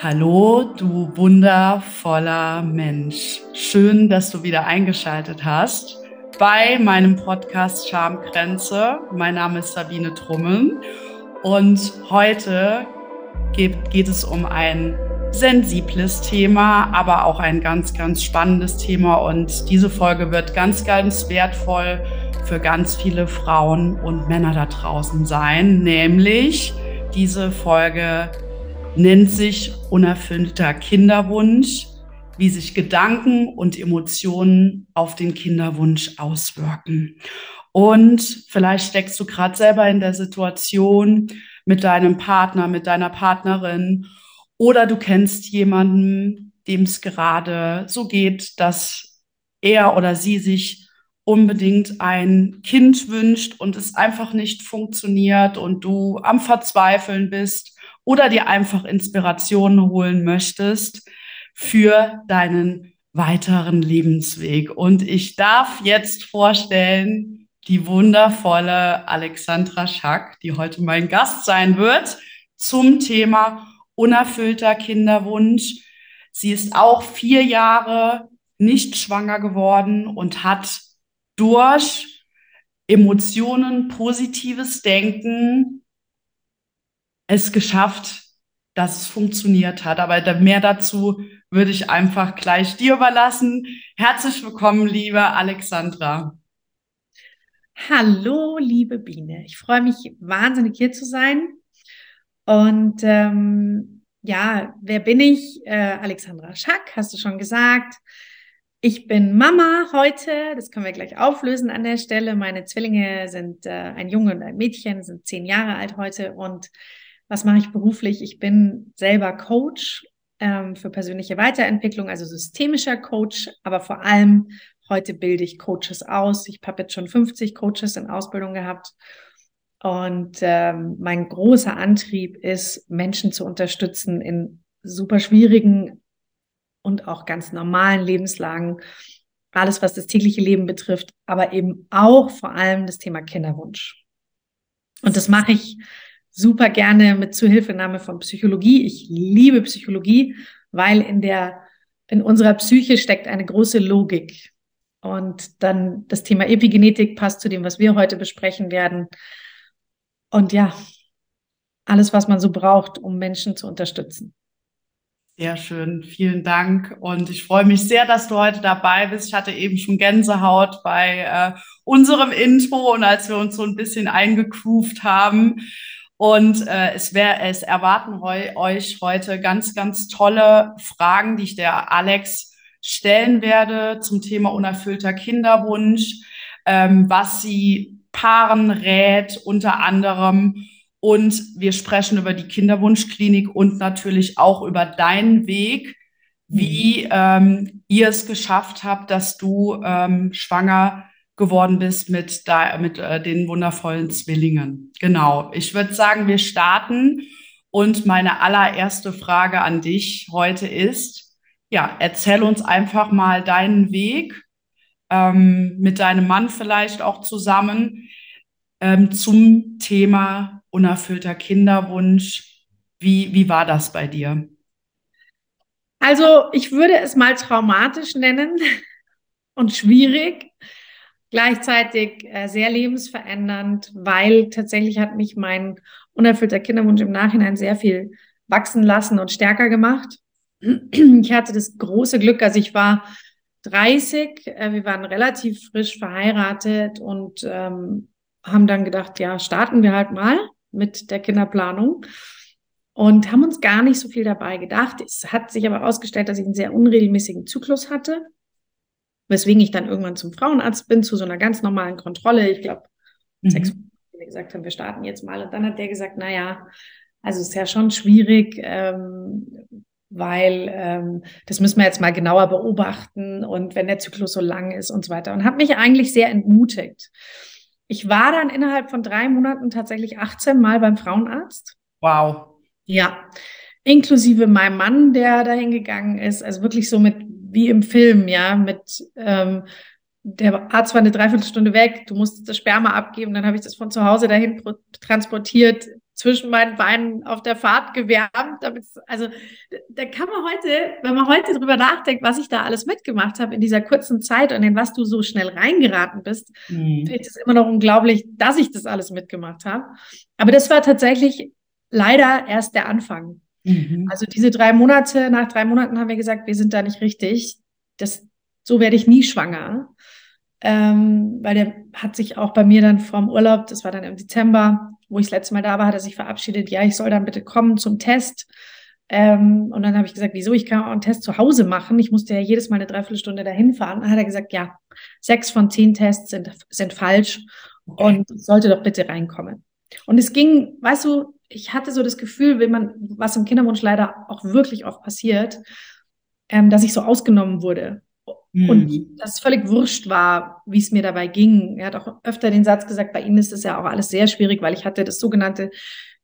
Hallo, du wundervoller Mensch. Schön, dass du wieder eingeschaltet hast bei meinem Podcast Charmgrenze. Mein Name ist Sabine Trummen und heute geht, geht es um ein sensibles Thema, aber auch ein ganz, ganz spannendes Thema. Und diese Folge wird ganz, ganz wertvoll für ganz viele Frauen und Männer da draußen sein, nämlich diese Folge nennt sich unerfüllter Kinderwunsch, wie sich Gedanken und Emotionen auf den Kinderwunsch auswirken. Und vielleicht steckst du gerade selber in der Situation mit deinem Partner, mit deiner Partnerin oder du kennst jemanden, dem es gerade so geht, dass er oder sie sich unbedingt ein Kind wünscht und es einfach nicht funktioniert und du am Verzweifeln bist oder dir einfach Inspirationen holen möchtest für deinen weiteren Lebensweg. Und ich darf jetzt vorstellen, die wundervolle Alexandra Schack, die heute mein Gast sein wird zum Thema unerfüllter Kinderwunsch. Sie ist auch vier Jahre nicht schwanger geworden und hat durch Emotionen, positives Denken es geschafft, dass es funktioniert hat. Aber mehr dazu würde ich einfach gleich dir überlassen. Herzlich willkommen, liebe Alexandra. Hallo, liebe Biene. Ich freue mich wahnsinnig hier zu sein. Und ähm, ja, wer bin ich? Äh, Alexandra Schack, hast du schon gesagt. Ich bin Mama heute, das können wir gleich auflösen an der Stelle. Meine Zwillinge sind äh, ein Junge und ein Mädchen, sind zehn Jahre alt heute und was mache ich beruflich? Ich bin selber Coach ähm, für persönliche Weiterentwicklung, also systemischer Coach, aber vor allem heute bilde ich Coaches aus. Ich habe jetzt schon 50 Coaches in Ausbildung gehabt. Und ähm, mein großer Antrieb ist, Menschen zu unterstützen in super schwierigen und auch ganz normalen Lebenslagen. Alles, was das tägliche Leben betrifft, aber eben auch vor allem das Thema Kinderwunsch. Und das mache ich super gerne mit Zuhilfenahme von Psychologie. Ich liebe Psychologie, weil in der, in unserer Psyche steckt eine große Logik. Und dann das Thema Epigenetik passt zu dem, was wir heute besprechen werden. Und ja, alles, was man so braucht, um Menschen zu unterstützen. Sehr schön, vielen Dank. Und ich freue mich sehr, dass du heute dabei bist. Ich hatte eben schon Gänsehaut bei äh, unserem Intro und als wir uns so ein bisschen eingegroovt haben. Und äh, es, wär, es erwarten heu, euch heute ganz, ganz tolle Fragen, die ich der Alex stellen werde zum Thema unerfüllter Kinderwunsch, ähm, was sie Paaren rät, unter anderem. Und wir sprechen über die Kinderwunschklinik und natürlich auch über deinen Weg, wie mhm. ähm, ihr es geschafft habt, dass du ähm, schwanger geworden bist mit, da, mit äh, den wundervollen Zwillingen. Genau. Ich würde sagen, wir starten. Und meine allererste Frage an dich heute ist, ja, erzähl uns einfach mal deinen Weg ähm, mit deinem Mann vielleicht auch zusammen ähm, zum Thema unerfüllter Kinderwunsch. Wie, wie war das bei dir? Also ich würde es mal traumatisch nennen und schwierig gleichzeitig äh, sehr lebensverändernd, weil tatsächlich hat mich mein unerfüllter Kinderwunsch im Nachhinein sehr viel wachsen lassen und stärker gemacht. Ich hatte das große Glück, also ich war 30, äh, wir waren relativ frisch verheiratet und ähm, haben dann gedacht, ja, starten wir halt mal mit der Kinderplanung und haben uns gar nicht so viel dabei gedacht. Es hat sich aber herausgestellt, dass ich einen sehr unregelmäßigen Zyklus hatte weswegen ich dann irgendwann zum Frauenarzt bin, zu so einer ganz normalen Kontrolle. Ich glaube, mhm. sechs wir gesagt haben, wir starten jetzt mal. Und dann hat der gesagt, na ja, also es ist ja schon schwierig, ähm, weil ähm, das müssen wir jetzt mal genauer beobachten und wenn der Zyklus so lang ist und so weiter. Und hat mich eigentlich sehr entmutigt. Ich war dann innerhalb von drei Monaten tatsächlich 18 Mal beim Frauenarzt. Wow. Ja, inklusive meinem Mann, der dahin gegangen ist. Also wirklich so mit wie im Film, ja, mit ähm, der Arzt war eine Dreiviertelstunde weg, du musstest das Sperma abgeben, dann habe ich das von zu Hause dahin transportiert zwischen meinen Beinen auf der Fahrt gewärmt. also da kann man heute, wenn man heute drüber nachdenkt, was ich da alles mitgemacht habe in dieser kurzen Zeit und in was du so schnell reingeraten bist, mhm. finde ich es immer noch unglaublich, dass ich das alles mitgemacht habe. Aber das war tatsächlich leider erst der Anfang. Mhm. Also diese drei Monate, nach drei Monaten haben wir gesagt, wir sind da nicht richtig. Das, so werde ich nie schwanger. Ähm, weil der hat sich auch bei mir dann vorm Urlaub, das war dann im Dezember, wo ich das letzte Mal da war, hat er sich verabschiedet, ja, ich soll dann bitte kommen zum Test. Ähm, und dann habe ich gesagt, wieso? Ich kann auch einen Test zu Hause machen. Ich musste ja jedes Mal eine Dreiviertelstunde dahin fahren. Dann hat er gesagt, ja, sechs von zehn Tests sind, sind falsch okay. und ich sollte doch bitte reinkommen. Und es ging, weißt du, ich hatte so das Gefühl, wenn man, was im Kinderwunsch leider auch wirklich oft passiert, ähm, dass ich so ausgenommen wurde. Mhm. Und das völlig wurscht war, wie es mir dabei ging. Er hat auch öfter den Satz gesagt, bei Ihnen ist das ja auch alles sehr schwierig, weil ich hatte das sogenannte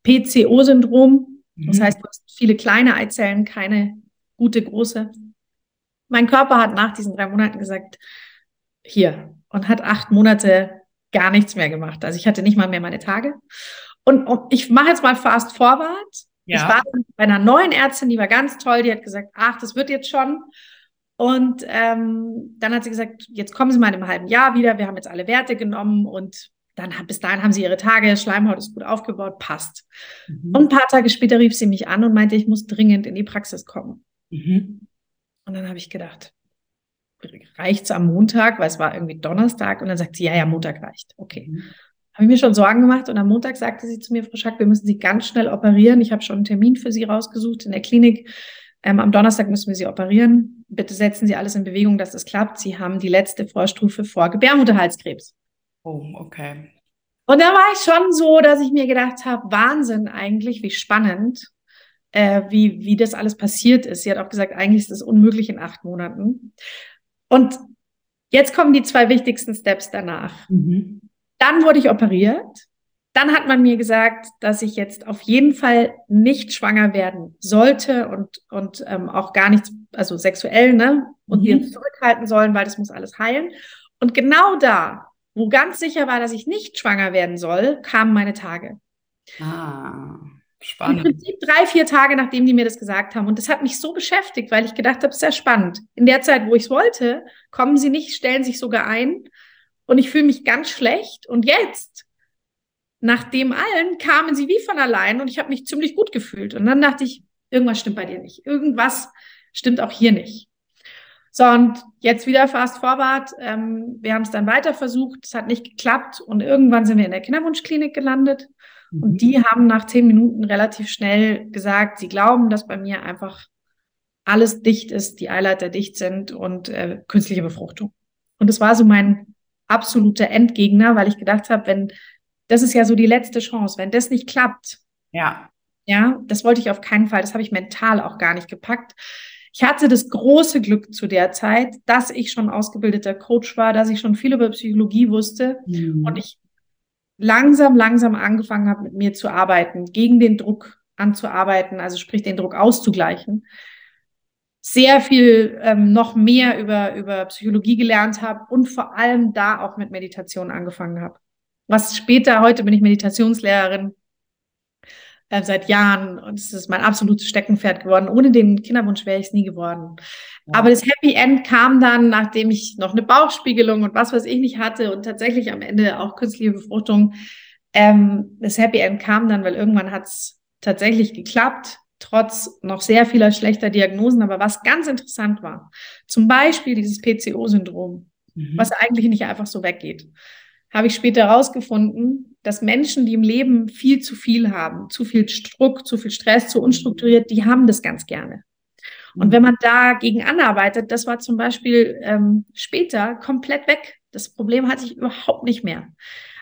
PCO-Syndrom. Mhm. Das heißt, du hast viele kleine Eizellen, keine gute große. Mein Körper hat nach diesen drei Monaten gesagt, hier, und hat acht Monate gar nichts mehr gemacht. Also ich hatte nicht mal mehr meine Tage. Und, ich mache jetzt mal fast forward. Ja. Ich war bei einer neuen Ärztin, die war ganz toll, die hat gesagt, ach, das wird jetzt schon. Und ähm, dann hat sie gesagt, jetzt kommen Sie mal in einem halben Jahr wieder, wir haben jetzt alle Werte genommen und dann bis dahin haben Sie Ihre Tage, Schleimhaut ist gut aufgebaut, passt. Mhm. Und ein paar Tage später rief sie mich an und meinte, ich muss dringend in die Praxis kommen. Mhm. Und dann habe ich gedacht, reicht es am Montag, weil es war irgendwie Donnerstag und dann sagt sie, ja, ja, Montag reicht. Okay. Mhm. Habe ich mir schon Sorgen gemacht und am Montag sagte sie zu mir, Frau Schack, wir müssen Sie ganz schnell operieren. Ich habe schon einen Termin für Sie rausgesucht in der Klinik. Ähm, am Donnerstag müssen wir Sie operieren. Bitte setzen Sie alles in Bewegung, dass es klappt. Sie haben die letzte Vorstufe vor Gebärmutterhalskrebs. Oh, okay. Und da war ich schon so, dass ich mir gedacht habe, Wahnsinn eigentlich, wie spannend, äh, wie, wie das alles passiert ist. Sie hat auch gesagt, eigentlich ist das unmöglich in acht Monaten. Und jetzt kommen die zwei wichtigsten Steps danach. Mhm. Dann wurde ich operiert. Dann hat man mir gesagt, dass ich jetzt auf jeden Fall nicht schwanger werden sollte und, und ähm, auch gar nichts, also sexuell, ne? Und mhm. wir zurückhalten sollen, weil das muss alles heilen. Und genau da, wo ganz sicher war, dass ich nicht schwanger werden soll, kamen meine Tage. Ah, spannend. Im Prinzip drei, vier Tage, nachdem die mir das gesagt haben. Und das hat mich so beschäftigt, weil ich gedacht habe, sehr spannend. In der Zeit, wo ich es wollte, kommen sie nicht, stellen sich sogar ein und ich fühle mich ganz schlecht. Und jetzt, nach dem allen, kamen sie wie von allein und ich habe mich ziemlich gut gefühlt. Und dann dachte ich, irgendwas stimmt bei dir nicht. Irgendwas stimmt auch hier nicht. So, und jetzt wieder fast forward. Ähm, wir haben es dann weiter versucht, es hat nicht geklappt und irgendwann sind wir in der Kinderwunschklinik gelandet. Mhm. Und die haben nach zehn Minuten relativ schnell gesagt, sie glauben, dass bei mir einfach alles dicht ist, die Eileiter dicht sind und äh, künstliche Befruchtung. Und das war so mein absoluter Endgegner, weil ich gedacht habe, wenn das ist ja so die letzte Chance, wenn das nicht klappt. Ja. Ja, das wollte ich auf keinen Fall, das habe ich mental auch gar nicht gepackt. Ich hatte das große Glück zu der Zeit, dass ich schon ausgebildeter Coach war, dass ich schon viel über Psychologie wusste mhm. und ich langsam, langsam angefangen habe, mit mir zu arbeiten, gegen den Druck anzuarbeiten, also sprich den Druck auszugleichen sehr viel ähm, noch mehr über, über Psychologie gelernt habe und vor allem da auch mit Meditation angefangen habe. Was später, heute bin ich Meditationslehrerin äh, seit Jahren und es ist mein absolutes Steckenpferd geworden. Ohne den Kinderwunsch wäre ich es nie geworden. Ja. Aber das Happy End kam dann, nachdem ich noch eine Bauchspiegelung und was weiß ich nicht hatte und tatsächlich am Ende auch künstliche Befruchtung. Ähm, das Happy End kam dann, weil irgendwann hat es tatsächlich geklappt trotz noch sehr vieler schlechter Diagnosen. Aber was ganz interessant war, zum Beispiel dieses PCO-Syndrom, mhm. was eigentlich nicht einfach so weggeht, habe ich später herausgefunden, dass Menschen, die im Leben viel zu viel haben, zu viel Druck, zu viel Stress, zu unstrukturiert, die haben das ganz gerne. Und wenn man dagegen anarbeitet, das war zum Beispiel ähm, später komplett weg. Das Problem hatte ich überhaupt nicht mehr.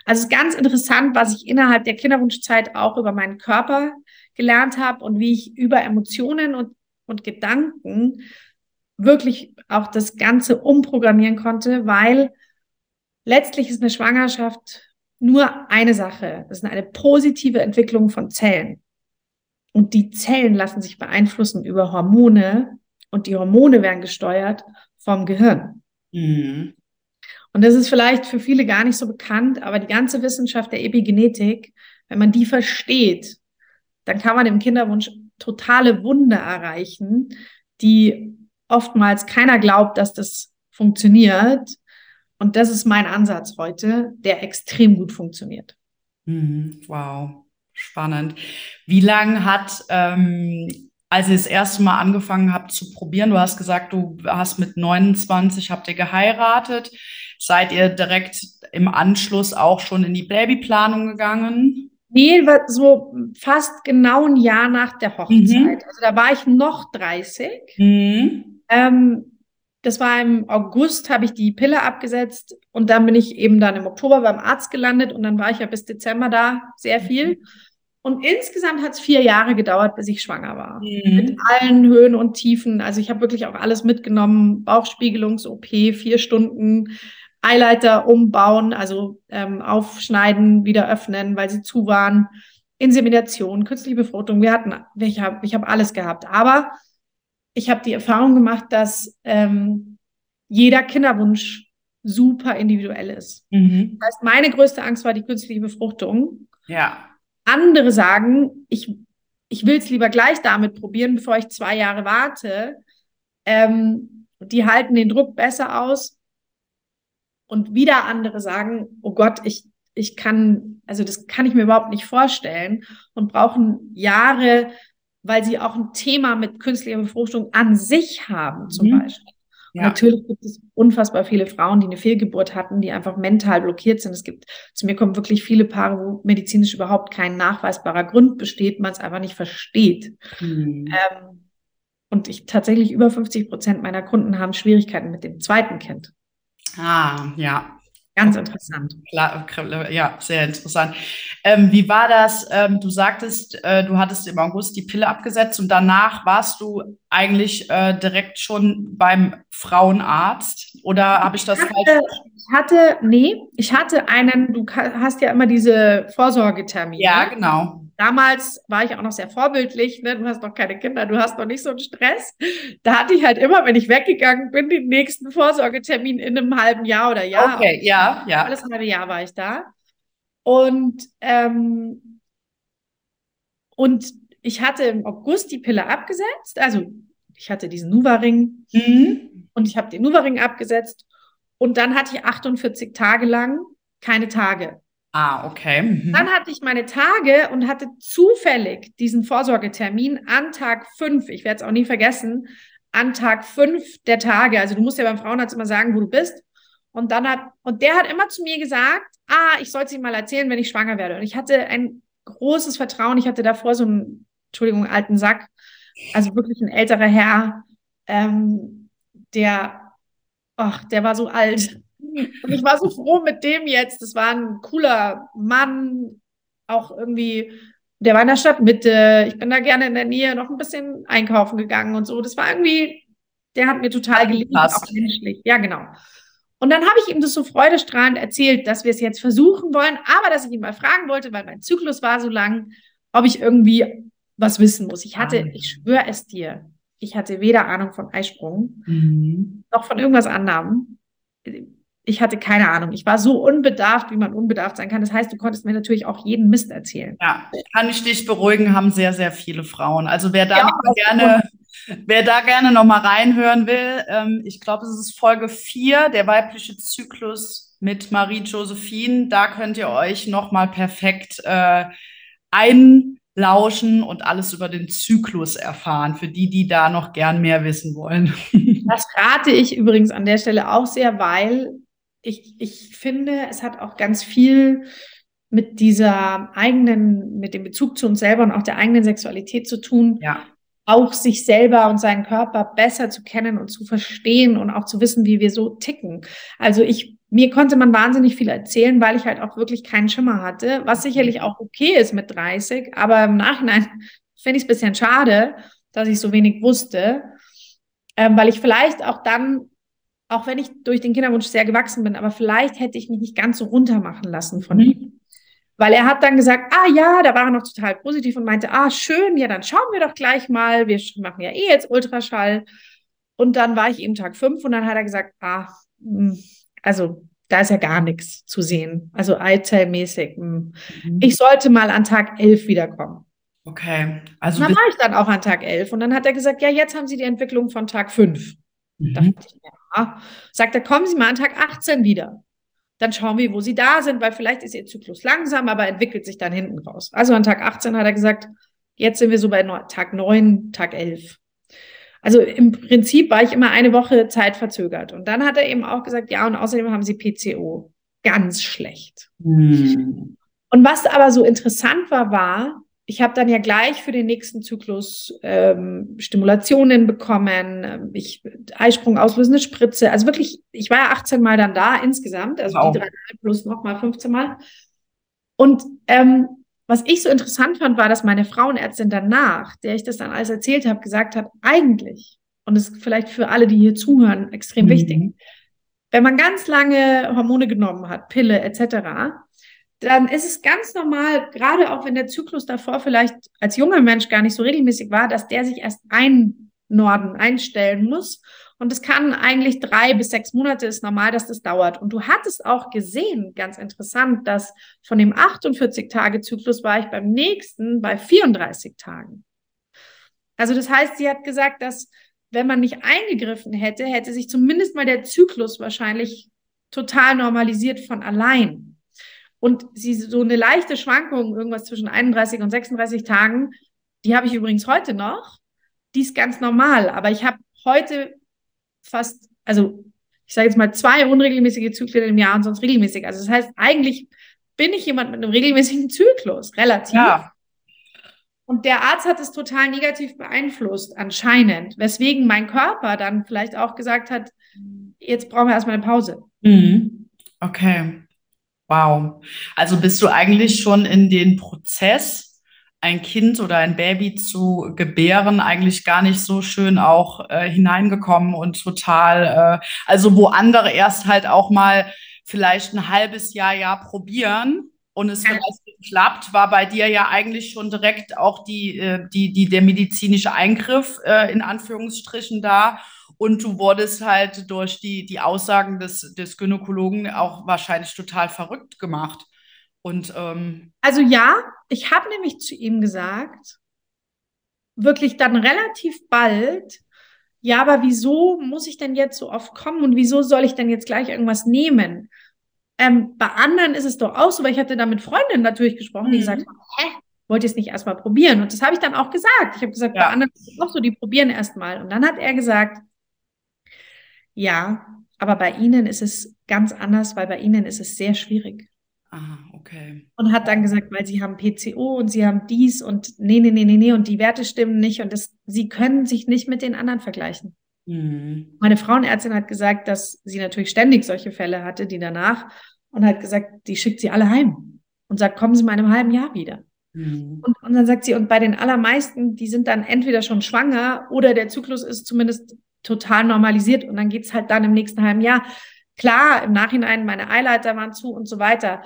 Also es ist ganz interessant, was ich innerhalb der Kinderwunschzeit auch über meinen Körper gelernt habe und wie ich über Emotionen und, und Gedanken wirklich auch das Ganze umprogrammieren konnte, weil letztlich ist eine Schwangerschaft nur eine Sache. Das ist eine positive Entwicklung von Zellen. Und die Zellen lassen sich beeinflussen über Hormone und die Hormone werden gesteuert vom Gehirn. Mhm. Und das ist vielleicht für viele gar nicht so bekannt, aber die ganze Wissenschaft der Epigenetik, wenn man die versteht dann kann man im Kinderwunsch totale Wunder erreichen, die oftmals keiner glaubt, dass das funktioniert. Und das ist mein Ansatz heute, der extrem gut funktioniert. Mhm. Wow, spannend. Wie lange hat, ähm, als ihr das erste Mal angefangen habt zu probieren, du hast gesagt, du hast mit 29, habt ihr geheiratet. Seid ihr direkt im Anschluss auch schon in die Babyplanung gegangen? Nee, so fast genau ein Jahr nach der Hochzeit. Mhm. Also da war ich noch 30. Mhm. Ähm, das war im August, habe ich die Pille abgesetzt und dann bin ich eben dann im Oktober beim Arzt gelandet und dann war ich ja bis Dezember da sehr mhm. viel. Und insgesamt hat es vier Jahre gedauert, bis ich schwanger war. Mhm. Mit allen Höhen und Tiefen. Also ich habe wirklich auch alles mitgenommen. Bauchspiegelungs-OP, vier Stunden, Eileiter umbauen, also ähm, aufschneiden, wieder öffnen, weil sie zu waren. Insemination, künstliche Befruchtung. Wir hatten, ich habe ich hab alles gehabt. Aber ich habe die Erfahrung gemacht, dass ähm, jeder Kinderwunsch super individuell ist. Mhm. Das heißt, meine größte Angst war die künstliche Befruchtung. Ja. Andere sagen, ich, ich will es lieber gleich damit probieren, bevor ich zwei Jahre warte. Ähm, die halten den Druck besser aus. Und wieder andere sagen, oh Gott, ich, ich kann, also das kann ich mir überhaupt nicht vorstellen und brauchen Jahre, weil sie auch ein Thema mit künstlicher Befruchtung an sich haben, zum mhm. Beispiel. Ja. Natürlich gibt es unfassbar viele Frauen, die eine Fehlgeburt hatten, die einfach mental blockiert sind. Es gibt, zu mir kommen wirklich viele Paare, wo medizinisch überhaupt kein nachweisbarer Grund besteht, man es einfach nicht versteht. Mhm. Ähm, und ich tatsächlich über 50 Prozent meiner Kunden haben Schwierigkeiten mit dem zweiten Kind. Ah, ja. Ganz interessant. Ja, sehr interessant. Ähm, wie war das? Ähm, du sagtest, äh, du hattest im August die Pille abgesetzt und danach warst du eigentlich äh, direkt schon beim Frauenarzt oder habe ich das ich hatte, falsch? Ich hatte, nee, ich hatte einen, du hast ja immer diese Vorsorgetermine. Ja, genau. Damals war ich auch noch sehr vorbildlich, ne? du hast noch keine Kinder, du hast noch nicht so einen Stress. Da hatte ich halt immer, wenn ich weggegangen bin, den nächsten Vorsorgetermin in einem halben Jahr oder Jahr. Okay, ja, ja. Alles halbe Jahr war ich da. Und, ähm, und ich hatte im August die Pille abgesetzt, also ich hatte diesen Nuva-Ring mhm. und ich habe den Nuva-Ring abgesetzt und dann hatte ich 48 Tage lang keine Tage. Ah, okay. Mhm. Dann hatte ich meine Tage und hatte zufällig diesen Vorsorgetermin an Tag fünf. Ich werde es auch nie vergessen. An Tag fünf der Tage. Also du musst ja beim Frauenarzt immer sagen, wo du bist. Und dann hat, und der hat immer zu mir gesagt, ah, ich soll es ihm mal erzählen, wenn ich schwanger werde. Und ich hatte ein großes Vertrauen. Ich hatte davor so einen, Entschuldigung, alten Sack. Also wirklich ein älterer Herr, ähm, der, ach, der war so alt. Und ich war so froh mit dem jetzt. Das war ein cooler Mann, auch irgendwie, der war in der Stadtmitte. Ich bin da gerne in der Nähe noch ein bisschen einkaufen gegangen und so. Das war irgendwie, der hat mir total geliebt, auch menschlich. Ja, genau. Und dann habe ich ihm das so freudestrahlend erzählt, dass wir es jetzt versuchen wollen, aber dass ich ihn mal fragen wollte, weil mein Zyklus war so lang, ob ich irgendwie was wissen muss. Ich hatte, ich schwöre es dir, ich hatte weder Ahnung von Eisprung mhm. noch von irgendwas anderem ich hatte keine Ahnung. Ich war so unbedarft, wie man unbedarft sein kann. Das heißt, du konntest mir natürlich auch jeden Mist erzählen. Ja, kann ich dich beruhigen, haben sehr, sehr viele Frauen. Also wer da ja, gerne, wer da gerne noch mal reinhören will, ähm, ich glaube, es ist Folge 4, der weibliche Zyklus mit Marie-Josephine. Da könnt ihr euch noch mal perfekt äh, einlauschen und alles über den Zyklus erfahren, für die, die da noch gern mehr wissen wollen. Das rate ich übrigens an der Stelle auch sehr, weil ich, ich finde, es hat auch ganz viel mit dieser eigenen, mit dem Bezug zu uns selber und auch der eigenen Sexualität zu tun. Ja. Auch sich selber und seinen Körper besser zu kennen und zu verstehen und auch zu wissen, wie wir so ticken. Also ich, mir konnte man wahnsinnig viel erzählen, weil ich halt auch wirklich keinen Schimmer hatte, was sicherlich auch okay ist mit 30, aber im Nachhinein finde ich es ein bisschen schade, dass ich so wenig wusste, ähm, weil ich vielleicht auch dann auch wenn ich durch den Kinderwunsch sehr gewachsen bin, aber vielleicht hätte ich mich nicht ganz so runtermachen lassen von mhm. ihm. Weil er hat dann gesagt, ah ja, da war er noch total positiv und meinte, ah schön, ja, dann schauen wir doch gleich mal, wir machen ja eh jetzt Ultraschall. Und dann war ich eben Tag fünf und dann hat er gesagt, ah, mh, hm, also da ist ja gar nichts zu sehen. Also Eizellmäßig. Hm. Mhm. Ich sollte mal an Tag elf wiederkommen. Okay. Also Und dann war ich dann auch an Tag 11 und dann hat er gesagt, ja, jetzt haben Sie die Entwicklung von Tag 5. Da mhm. dachte ich, ja. Sagt er, kommen Sie mal an Tag 18 wieder. Dann schauen wir, wo Sie da sind, weil vielleicht ist Ihr Zyklus langsam, aber entwickelt sich dann hinten raus. Also an Tag 18 hat er gesagt, jetzt sind wir so bei Tag 9, Tag 11. Also im Prinzip war ich immer eine Woche Zeit verzögert. Und dann hat er eben auch gesagt, ja, und außerdem haben Sie PCO. Ganz schlecht. Mhm. Und was aber so interessant war, war, ich habe dann ja gleich für den nächsten Zyklus ähm, Stimulationen bekommen, ähm, ich Eisprung auslösende Spritze. Also wirklich, ich war ja 18 Mal dann da insgesamt, also wow. die drei plus nochmal 15 Mal. Und ähm, was ich so interessant fand, war, dass meine Frauenärztin danach, der ich das dann alles erzählt habe, gesagt hat, eigentlich, und das ist vielleicht für alle, die hier zuhören, extrem mhm. wichtig, wenn man ganz lange Hormone genommen hat, Pille etc., dann ist es ganz normal, gerade auch wenn der Zyklus davor vielleicht als junger Mensch gar nicht so regelmäßig war, dass der sich erst einnorden, einstellen muss. Und es kann eigentlich drei bis sechs Monate ist normal, dass das dauert. Und du hattest auch gesehen, ganz interessant, dass von dem 48-Tage-Zyklus war ich beim nächsten bei 34 Tagen. Also das heißt, sie hat gesagt, dass wenn man nicht eingegriffen hätte, hätte sich zumindest mal der Zyklus wahrscheinlich total normalisiert von allein. Und sie so eine leichte Schwankung, irgendwas zwischen 31 und 36 Tagen, die habe ich übrigens heute noch. Die ist ganz normal. Aber ich habe heute fast, also ich sage jetzt mal zwei unregelmäßige Zyklen im Jahr und sonst regelmäßig. Also das heißt, eigentlich bin ich jemand mit einem regelmäßigen Zyklus, relativ. Ja. Und der Arzt hat es total negativ beeinflusst, anscheinend, weswegen mein Körper dann vielleicht auch gesagt hat, jetzt brauchen wir erstmal eine Pause. Mhm. Okay. Wow. Also bist du eigentlich schon in den Prozess, ein Kind oder ein Baby zu gebären, eigentlich gar nicht so schön auch äh, hineingekommen und total, äh, also wo andere erst halt auch mal vielleicht ein halbes Jahr, Jahr probieren und es vielleicht klappt, war bei dir ja eigentlich schon direkt auch die, äh, die, die, der medizinische Eingriff äh, in Anführungsstrichen da. Und du wurdest halt durch die, die Aussagen des, des Gynäkologen auch wahrscheinlich total verrückt gemacht. Und ähm also ja, ich habe nämlich zu ihm gesagt, wirklich dann relativ bald, ja, aber wieso muss ich denn jetzt so oft kommen und wieso soll ich denn jetzt gleich irgendwas nehmen? Ähm, bei anderen ist es doch auch so, weil ich hatte da mit Freundinnen natürlich gesprochen, mhm. die gesagt haben, hä, wollt ihr es nicht erstmal probieren? Und das habe ich dann auch gesagt. Ich habe gesagt, ja. bei anderen ist es auch so, die probieren erstmal. Und dann hat er gesagt, ja, aber bei Ihnen ist es ganz anders, weil bei Ihnen ist es sehr schwierig. Ah, okay. Und hat dann gesagt, weil Sie haben PCO und Sie haben dies und nee, nee, nee, nee, nee und die Werte stimmen nicht und das, Sie können sich nicht mit den anderen vergleichen. Mhm. Meine Frauenärztin hat gesagt, dass sie natürlich ständig solche Fälle hatte, die danach und hat gesagt, die schickt sie alle heim und sagt, kommen Sie mal in einem halben Jahr wieder. Mhm. Und, und dann sagt sie, und bei den allermeisten, die sind dann entweder schon schwanger oder der Zyklus ist zumindest total normalisiert und dann geht's halt dann im nächsten halben Jahr. Klar, im Nachhinein, meine Eileiter waren zu und so weiter.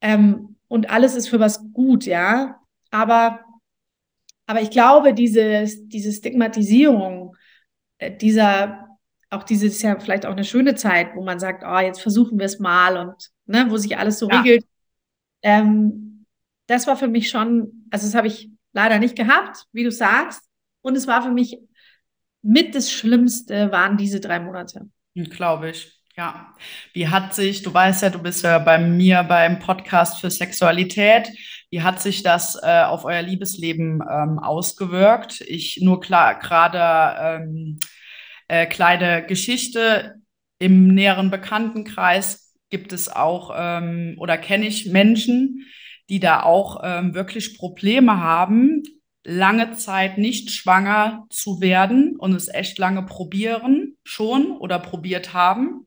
Ähm, und alles ist für was gut, ja. Aber, aber ich glaube, diese, diese Stigmatisierung, äh, dieser, auch dieses ja vielleicht auch eine schöne Zeit, wo man sagt, oh, jetzt versuchen wir es mal und ne, wo sich alles so ja. regelt. Ähm, das war für mich schon, also das habe ich leider nicht gehabt, wie du sagst. Und es war für mich mit das Schlimmste waren diese drei Monate. Glaube ich. Ja, wie hat sich, du weißt ja, du bist ja bei mir beim Podcast für Sexualität, wie hat sich das äh, auf euer Liebesleben ähm, ausgewirkt? Ich nur klar gerade ähm, äh, kleine Geschichte im näheren Bekanntenkreis gibt es auch ähm, oder kenne ich Menschen, die da auch ähm, wirklich Probleme haben, lange Zeit nicht schwanger zu werden und es echt lange probieren schon oder probiert haben.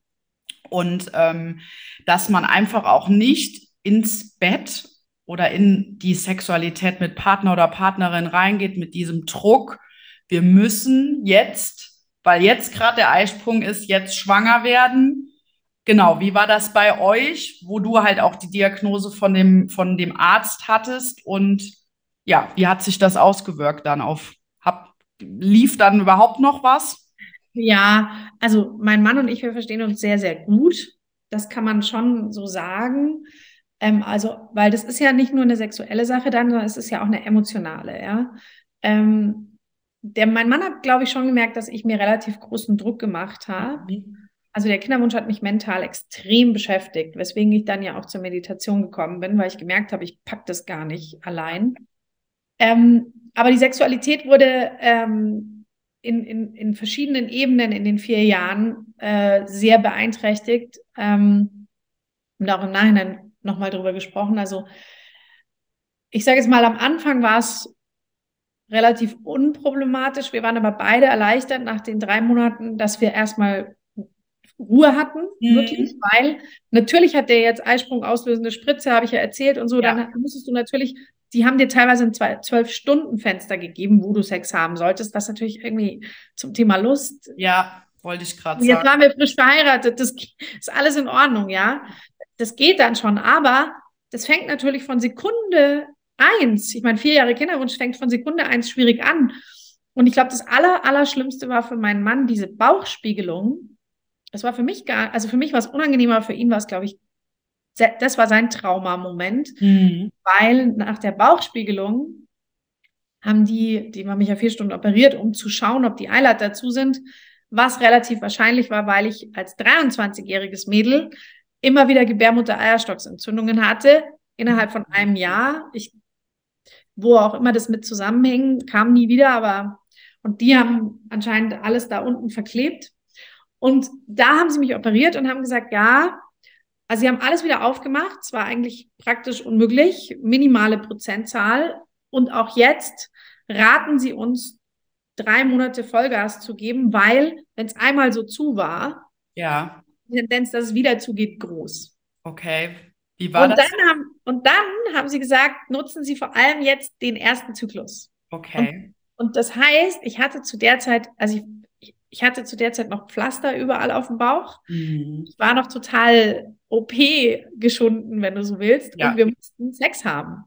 Und ähm, dass man einfach auch nicht ins Bett oder in die Sexualität mit Partner oder Partnerin reingeht mit diesem Druck, wir müssen jetzt, weil jetzt gerade der Eisprung ist, jetzt schwanger werden. Genau, wie war das bei euch, wo du halt auch die Diagnose von dem, von dem Arzt hattest und ja, wie hat sich das ausgewirkt dann auf, hab, lief dann überhaupt noch was? Ja, also mein Mann und ich, wir verstehen uns sehr, sehr gut. Das kann man schon so sagen. Ähm, also, weil das ist ja nicht nur eine sexuelle Sache dann, sondern es ist ja auch eine emotionale, ja. Ähm, der, mein Mann hat, glaube ich, schon gemerkt, dass ich mir relativ großen Druck gemacht habe. Mhm. Also der Kinderwunsch hat mich mental extrem beschäftigt, weswegen ich dann ja auch zur Meditation gekommen bin, weil ich gemerkt habe, ich packe das gar nicht allein. Ähm, aber die Sexualität wurde ähm, in, in, in verschiedenen Ebenen in den vier Jahren äh, sehr beeinträchtigt. Ähm, und auch im Nachhinein nochmal drüber gesprochen. Also ich sage jetzt mal, am Anfang war es relativ unproblematisch. Wir waren aber beide erleichtert nach den drei Monaten, dass wir erstmal Ruhe hatten, mhm. wirklich, weil natürlich hat der jetzt Eisprung auslösende Spritze, habe ich ja erzählt und so, ja. dann musstest du natürlich, die haben dir teilweise ein zwölf-Stunden-Fenster gegeben, wo du Sex haben solltest, was natürlich irgendwie zum Thema Lust. Ja, wollte ich gerade sagen. Jetzt waren wir frisch verheiratet, das ist alles in Ordnung, ja. Das geht dann schon, aber das fängt natürlich von Sekunde eins, ich meine, vier Jahre Kinderwunsch fängt von Sekunde eins schwierig an. Und ich glaube, das Aller, Allerschlimmste war für meinen Mann diese Bauchspiegelung, das war für mich gar, also für mich war es unangenehmer, für ihn war es, glaube ich, das war sein Traumamoment, mhm. weil nach der Bauchspiegelung haben die, die haben mich ja vier Stunden operiert, um zu schauen, ob die Eileiter dazu sind, was relativ wahrscheinlich war, weil ich als 23-jähriges Mädel immer wieder Gebärmutter-Eierstocksentzündungen hatte, innerhalb von einem Jahr. Ich, wo auch immer das mit zusammenhängt, kam nie wieder, aber und die haben anscheinend alles da unten verklebt. Und da haben sie mich operiert und haben gesagt, ja, also sie haben alles wieder aufgemacht. Es war eigentlich praktisch unmöglich, minimale Prozentzahl. Und auch jetzt raten sie uns, drei Monate Vollgas zu geben, weil, wenn es einmal so zu war, ja. die Tendenz, dass es wieder zugeht, groß. Okay. Wie war und das? Dann haben, und dann haben sie gesagt, nutzen Sie vor allem jetzt den ersten Zyklus. Okay. Und, und das heißt, ich hatte zu der Zeit, also ich ich hatte zu der Zeit noch Pflaster überall auf dem Bauch. Mhm. Ich war noch total OP geschunden, wenn du so willst. Ja. Und wir mussten Sex haben.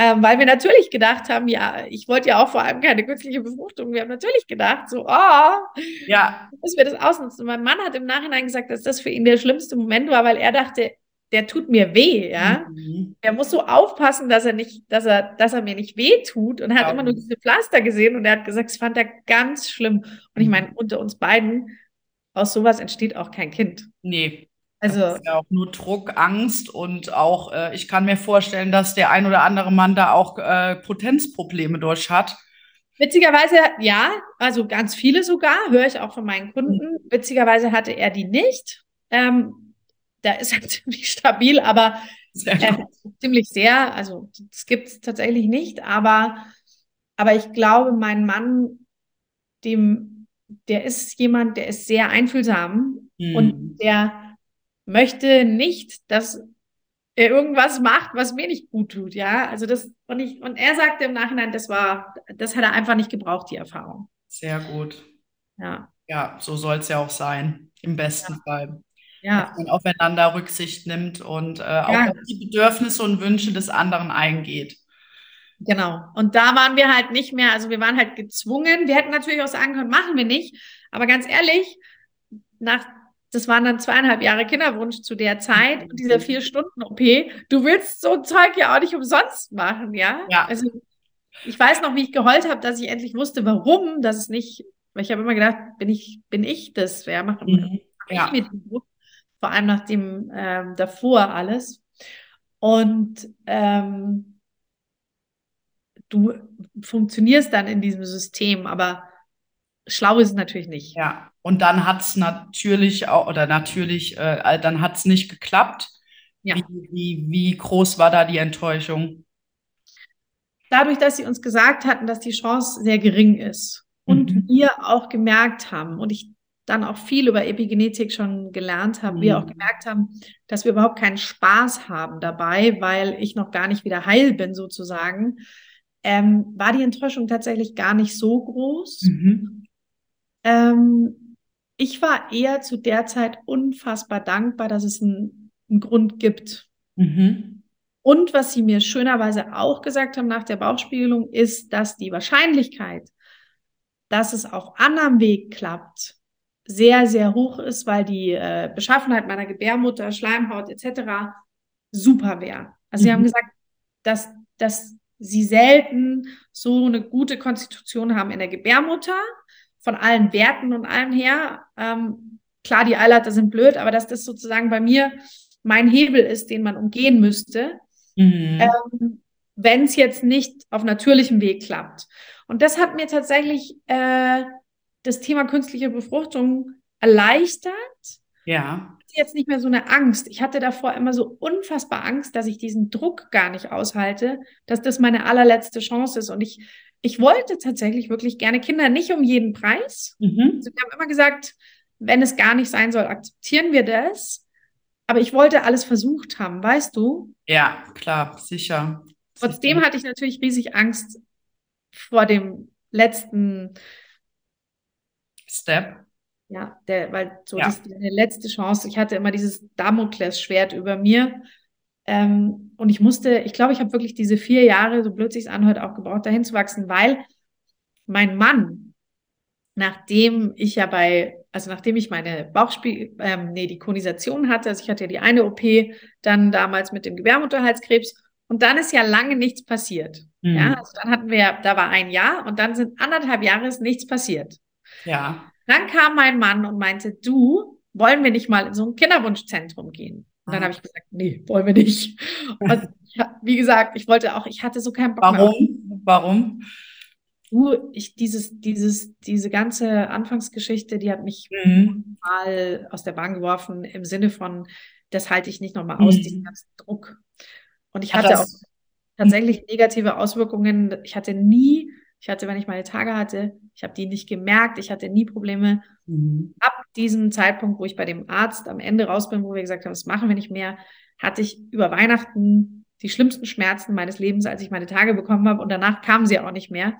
Ähm, weil wir natürlich gedacht haben, ja, ich wollte ja auch vor allem keine künstliche Befruchtung. Wir haben natürlich gedacht, so, oh, ja. müssen wir das ausnutzen. Und mein Mann hat im Nachhinein gesagt, dass das für ihn der schlimmste Moment war, weil er dachte, der tut mir weh, ja. Mhm. Er muss so aufpassen, dass er nicht, dass er, dass er mir nicht weh tut und er hat ja. immer nur diese Pflaster gesehen und er hat gesagt, das fand er ganz schlimm. Und ich mhm. meine, unter uns beiden, aus sowas entsteht auch kein Kind. Nee. Also das ist ja auch nur Druck, Angst und auch, äh, ich kann mir vorstellen, dass der ein oder andere Mann da auch äh, Potenzprobleme durch hat. Witzigerweise, ja, also ganz viele sogar, höre ich auch von meinen Kunden. Mhm. Witzigerweise hatte er die nicht. Ähm, da ist er ziemlich stabil, aber äh, ziemlich sehr, also das gibt es tatsächlich nicht, aber, aber ich glaube, mein Mann, dem, der ist jemand, der ist sehr einfühlsam mhm. und der möchte nicht, dass er irgendwas macht, was mir nicht gut tut, ja. Also das, und ich, und er sagte im Nachhinein, das war, das hat er einfach nicht gebraucht, die Erfahrung. Sehr gut. Ja. Ja, so soll es ja auch sein, im besten ja. Fall ja. dass man aufeinander Rücksicht nimmt und äh, auch ja. auf die Bedürfnisse und Wünsche des anderen eingeht. Genau. Und da waren wir halt nicht mehr, also wir waren halt gezwungen. Wir hätten natürlich auch sagen können, machen wir nicht. Aber ganz ehrlich, nach, das waren dann zweieinhalb Jahre Kinderwunsch zu der Zeit und dieser vier Stunden OP. Du willst so ein Zeug ja auch nicht umsonst machen, ja? Ja. Also ich weiß noch, wie ich geheult habe, dass ich endlich wusste, warum, dass es nicht, weil ich habe immer gedacht, bin ich, bin ich das? Wer macht mhm. ja. ich mir den Druck? Vor allem nach dem ähm, davor alles. Und ähm, du funktionierst dann in diesem System, aber schlau ist es natürlich nicht. Ja, und dann hat es natürlich auch, oder natürlich, äh, dann hat es nicht geklappt. Ja. Wie, wie, wie groß war da die Enttäuschung? Dadurch, dass sie uns gesagt hatten, dass die Chance sehr gering ist und mhm. wir auch gemerkt haben, und ich dann auch viel über Epigenetik schon gelernt haben, mhm. wir auch mhm. gemerkt haben, dass wir überhaupt keinen Spaß haben dabei, weil ich noch gar nicht wieder heil bin sozusagen, ähm, war die Enttäuschung tatsächlich gar nicht so groß. Mhm. Ähm, ich war eher zu der Zeit unfassbar dankbar, dass es einen, einen Grund gibt. Mhm. Und was sie mir schönerweise auch gesagt haben nach der Bauchspiegelung, ist, dass die Wahrscheinlichkeit, dass es auf anderem Weg klappt, sehr, sehr hoch ist, weil die äh, Beschaffenheit meiner Gebärmutter, Schleimhaut etc. super wäre. Also sie haben Mhm. gesagt, dass, dass sie selten so eine gute Konstitution haben in der Gebärmutter, von allen Werten und allem her. Ähm, klar, die Eileiter sind blöd, aber dass das sozusagen bei mir mein Hebel ist, den man umgehen müsste, Mhm. ähm, wenn es jetzt nicht auf natürlichem Weg klappt. Und das hat mir tatsächlich äh, das Thema künstliche Befruchtung erleichtert. Ja. Jetzt nicht mehr so eine Angst. Ich hatte davor immer so unfassbar Angst, dass ich diesen Druck gar nicht aushalte, dass das meine allerletzte Chance ist. Und ich, ich wollte tatsächlich wirklich gerne Kinder, nicht um jeden Preis. Mhm. Also wir haben immer gesagt, wenn es gar nicht sein soll, akzeptieren wir das. Aber ich wollte alles versucht haben, weißt du? Ja, klar, sicher. Trotzdem sicher. hatte ich natürlich riesig Angst vor dem letzten, Step. ja, der, weil so Ja. das ist eine letzte Chance. Ich hatte immer dieses Damoklesschwert über mir. Ähm, und ich musste, ich glaube, ich habe wirklich diese vier Jahre, so blöd sich's anhört, auch gebraucht, dahin zu wachsen, weil mein Mann, nachdem ich ja bei, also nachdem ich meine Bauchspiel, ähm, nee, die Konisation hatte, also ich hatte ja die eine OP dann damals mit dem Gebärmutterhalskrebs und dann ist ja lange nichts passiert. Mhm. Ja, also dann hatten wir, da war ein Jahr und dann sind anderthalb Jahre ist nichts passiert. Ja. Dann kam mein Mann und meinte, du, wollen wir nicht mal in so ein Kinderwunschzentrum gehen? Und dann Ah. habe ich gesagt, nee, wollen wir nicht. Und ja, wie gesagt, ich wollte auch, ich hatte so keinen Bock mehr. auf- Warum? Warum? Du, ich, dieses, dieses, diese ganze Anfangsgeschichte, die hat mich Mhm. mal aus der Bahn geworfen im Sinne von, das halte ich nicht nochmal aus, Mhm. diesen ganzen Druck. Und ich Hat hatte auch tatsächlich negative Auswirkungen. Ich hatte nie, ich hatte, wenn ich meine Tage hatte, ich habe die nicht gemerkt, ich hatte nie Probleme. Mhm. Ab diesem Zeitpunkt, wo ich bei dem Arzt am Ende raus bin, wo wir gesagt haben, das machen wir nicht mehr, hatte ich über Weihnachten die schlimmsten Schmerzen meines Lebens, als ich meine Tage bekommen habe. Und danach kamen sie auch nicht mehr.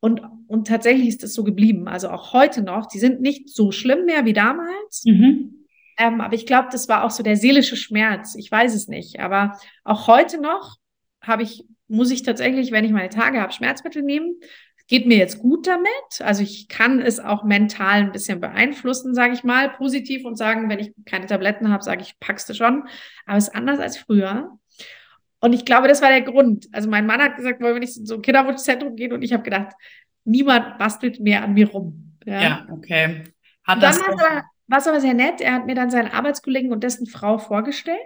Und, und tatsächlich ist es so geblieben. Also auch heute noch, die sind nicht so schlimm mehr wie damals. Mhm. Ähm, aber ich glaube, das war auch so der seelische Schmerz. Ich weiß es nicht. Aber auch heute noch habe ich, muss ich tatsächlich, wenn ich meine Tage habe, Schmerzmittel nehmen. Geht mir jetzt gut damit. Also ich kann es auch mental ein bisschen beeinflussen, sage ich mal, positiv und sagen, wenn ich keine Tabletten habe, sage ich, packst du schon. Aber es ist anders als früher. Und ich glaube, das war der Grund. Also mein Mann hat gesagt, wollen wir nicht in so ein Kinderwunschzentrum gehen? Und ich habe gedacht, niemand bastelt mehr an mir rum. Ja, okay. Hat das war es aber sehr nett. Er hat mir dann seinen Arbeitskollegen und dessen Frau vorgestellt.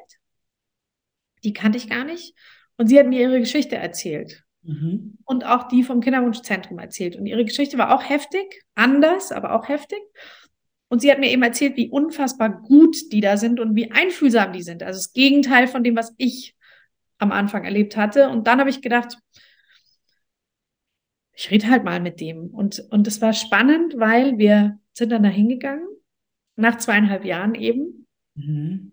Die kannte ich gar nicht. Und sie hat mir ihre Geschichte erzählt. Mhm. Und auch die vom Kinderwunschzentrum erzählt. Und ihre Geschichte war auch heftig, anders, aber auch heftig. Und sie hat mir eben erzählt, wie unfassbar gut die da sind und wie einfühlsam die sind. Also das Gegenteil von dem, was ich am Anfang erlebt hatte. Und dann habe ich gedacht, ich rede halt mal mit dem. Und, und es war spannend, weil wir sind dann da hingegangen, nach zweieinhalb Jahren eben. Mhm.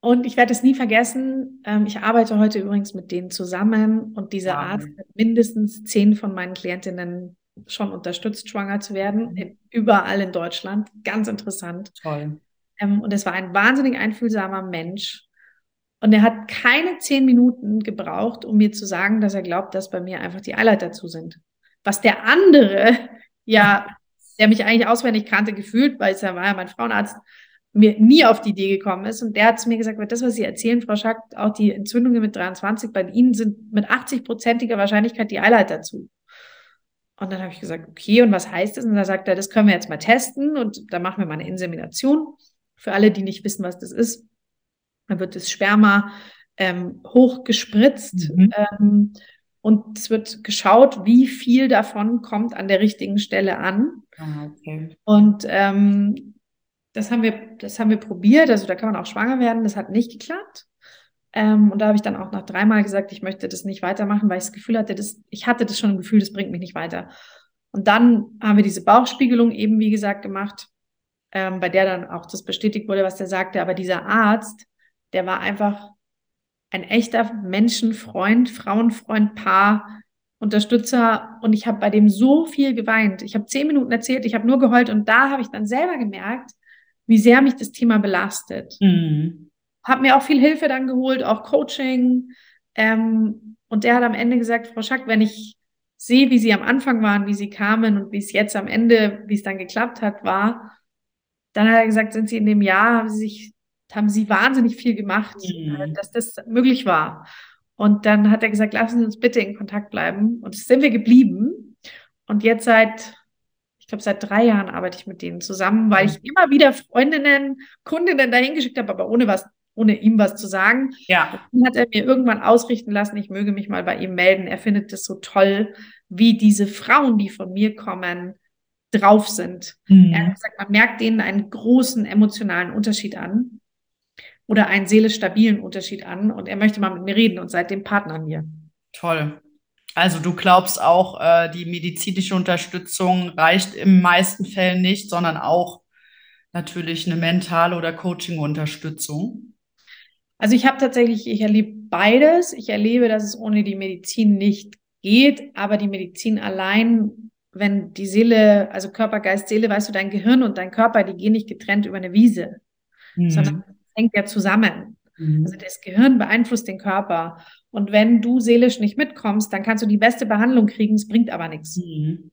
Und ich werde es nie vergessen. Ähm, ich arbeite heute übrigens mit denen zusammen und dieser Wow. Arzt hat mindestens zehn von meinen Klientinnen schon unterstützt, schwanger zu werden, in, überall in Deutschland. Ganz interessant. Toll. Ähm, und es war ein wahnsinnig einfühlsamer Mensch. Und er hat keine zehn Minuten gebraucht, um mir zu sagen, dass er glaubt, dass bei mir einfach die Eileiter zu sind. Was der andere, ja, der mich eigentlich auswendig kannte, gefühlt, weil es ja war ja mein Frauenarzt, mir nie auf die Idee gekommen ist. Und der hat zu mir gesagt, das, was Sie erzählen, Frau Schack, auch die Entzündungen mit 23, bei Ihnen sind mit 80-prozentiger Wahrscheinlichkeit die Eileiter zu. Und dann habe ich gesagt, okay, und was heißt das? Und da sagt er, das können wir jetzt mal testen und da machen wir mal eine Insemination. Für alle, die nicht wissen, was das ist, dann wird das Sperma ähm, hochgespritzt Mhm. ähm, und es wird geschaut, wie viel davon kommt an der richtigen Stelle an. Ah, okay. Und ähm, das haben wir, das haben wir probiert. Also da kann man auch schwanger werden. Das hat nicht geklappt. Ähm, und da habe ich dann auch nach dreimal gesagt, ich möchte das nicht weitermachen, weil ich das Gefühl hatte, das, ich hatte das schon im Gefühl, das bringt mich nicht weiter. Und dann haben wir diese Bauchspiegelung eben, wie gesagt, gemacht, ähm, bei der dann auch das bestätigt wurde, was der sagte. Aber dieser Arzt, der war einfach ein echter Menschenfreund, Frauenfreund, Paar, Unterstützer. Und ich habe bei dem so viel geweint. Ich habe zehn Minuten erzählt, ich habe nur geheult. Und da habe ich dann selber gemerkt, wie sehr mich das Thema belastet. Mhm. Habe mir auch viel Hilfe dann geholt, auch Coaching. Ähm, und der hat am Ende gesagt, Frau Schack, wenn ich sehe, wie Sie am Anfang waren, wie Sie kamen und wie es jetzt am Ende, wie es dann geklappt hat, war, dann hat er gesagt, sind Sie in dem Jahr, haben Sie sich haben sie wahnsinnig viel gemacht, mhm. dass das möglich war. Und dann hat er gesagt, lassen Sie uns bitte in Kontakt bleiben. Und sind wir geblieben. Und jetzt seit, ich glaube, seit drei Jahren arbeite ich mit denen zusammen, weil ich immer wieder Freundinnen, Kundinnen dahin geschickt habe, aber ohne was, ohne ihm was zu sagen. Ja. dann hat er mir irgendwann ausrichten lassen, ich möge mich mal bei ihm melden. Er findet es so toll, wie diese Frauen, die von mir kommen, drauf sind. Mhm. Er hat gesagt, man merkt denen einen großen emotionalen Unterschied an oder einen seelisch stabilen Unterschied an und er möchte mal mit mir reden und seitdem Partner mir. Toll. Also du glaubst auch, äh, die medizinische Unterstützung reicht in meisten Fällen nicht, sondern auch natürlich eine mentale oder Coaching-Unterstützung. Also ich habe tatsächlich, ich erlebe beides. Ich erlebe, dass es ohne die Medizin nicht geht, aber die Medizin allein, wenn die Seele, also Körper, Geist, Seele, weißt du, dein Gehirn und dein Körper, die gehen nicht getrennt über eine Wiese, mhm. sondern hängt ja zusammen. Mhm. Also das Gehirn beeinflusst den Körper. Und wenn du seelisch nicht mitkommst, dann kannst du die beste Behandlung kriegen, es bringt aber nichts. Mhm.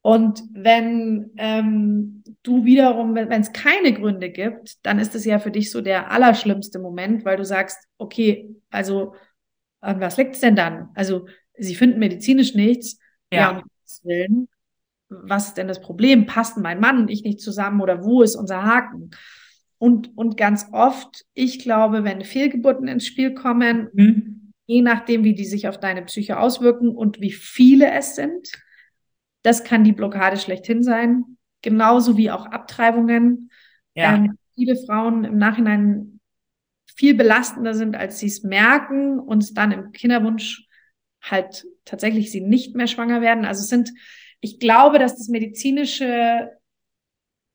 Und wenn ähm, du wiederum, wenn es keine Gründe gibt, dann ist es ja für dich so der allerschlimmste Moment, weil du sagst, okay, also an was liegt es denn dann? Also sie finden medizinisch nichts, ja, ja Willen. Was ist denn das Problem? Passen mein Mann und ich nicht zusammen oder wo ist unser Haken? Und, und ganz oft, ich glaube, wenn Fehlgeburten ins Spiel kommen, mhm. Je nachdem, wie die sich auf deine Psyche auswirken und wie viele es sind, das kann die Blockade schlechthin sein. Genauso wie auch Abtreibungen. Ja. Ähm, viele Frauen im Nachhinein viel belastender sind, als sie es merken und dann im Kinderwunsch halt tatsächlich sie nicht mehr schwanger werden. Also es sind, ich glaube, dass das medizinische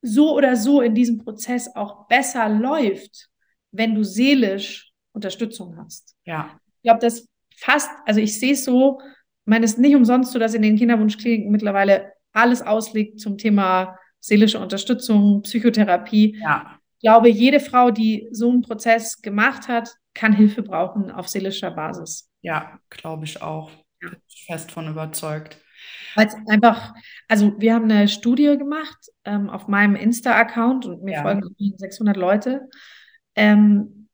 so oder so in diesem Prozess auch besser läuft, wenn du seelisch Unterstützung hast. Ja. Ich glaube, das fast, also ich sehe es so, ich meine, es ist nicht umsonst so, dass in den Kinderwunschkliniken mittlerweile alles ausliegt zum Thema seelische Unterstützung, Psychotherapie. Ja. Ich glaube, jede Frau, die so einen Prozess gemacht hat, kann Hilfe brauchen auf seelischer Basis. Ja, glaube ich auch. Ja. Bin ich fest von überzeugt. Weil es einfach, also wir haben eine Studie gemacht ähm, auf meinem Insta-Account und mir ja. folgen 600 Leute, ähm,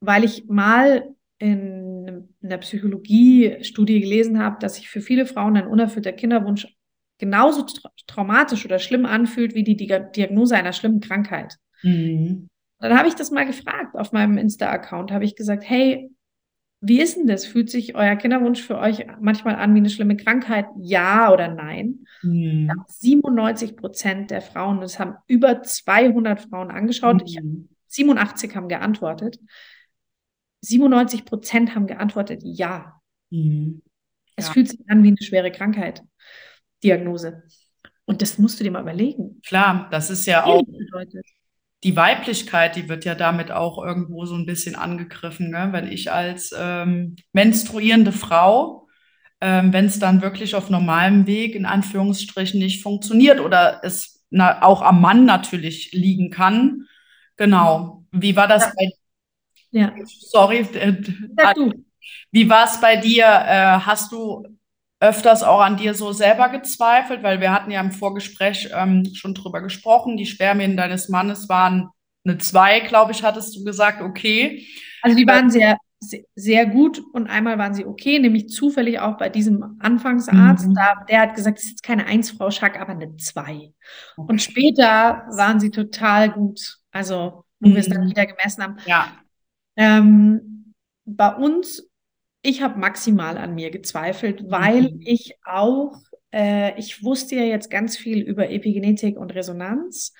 weil ich mal in einer Psychologie-Studie gelesen habe, dass sich für viele Frauen ein unerfüllter Kinderwunsch genauso tra traumatisch oder schlimm anfühlt wie die Diagnose einer schlimmen Krankheit. Mhm. Dann habe ich das mal gefragt auf meinem Insta-Account, habe ich gesagt, hey, wie ist denn das? Fühlt sich euer Kinderwunsch für euch manchmal an wie eine schlimme Krankheit? Ja oder nein? Mhm. 97 Prozent der Frauen, das haben über 200 Frauen angeschaut, mhm. 87 haben geantwortet. 97 Prozent haben geantwortet ja. Mhm. Es ja. fühlt sich an wie eine schwere Krankheit. Diagnose. Und das musst du dir mal überlegen. Klar, das ist ja auch. Die Weiblichkeit, die wird ja damit auch irgendwo so ein bisschen angegriffen. Ne? Wenn ich als ähm, menstruierende Frau, ähm, wenn es dann wirklich auf normalem Weg in Anführungsstrichen nicht funktioniert oder es na, auch am Mann natürlich liegen kann. Genau. Wie war das ja. bei ja. Sorry. Äh, wie war es bei dir? Äh, hast du öfters auch an dir so selber gezweifelt, weil wir hatten ja im Vorgespräch ähm, schon drüber gesprochen. Die Spermien deines Mannes waren eine 2, glaube ich, hattest du gesagt, okay. Also die waren sehr, sehr gut und einmal waren sie okay, nämlich zufällig auch bei diesem Anfangsarzt. Mhm. Da, der hat gesagt, es ist jetzt keine 1, Frau Schack, aber eine 2. Okay. Und später waren sie total gut. Also, wo mhm. wir es dann wieder gemessen haben. Ja. Ähm, bei uns ich habe maximal an mir gezweifelt, weil mhm. ich auch, äh, ich wusste ja jetzt ganz viel über Epigenetik und Resonanz.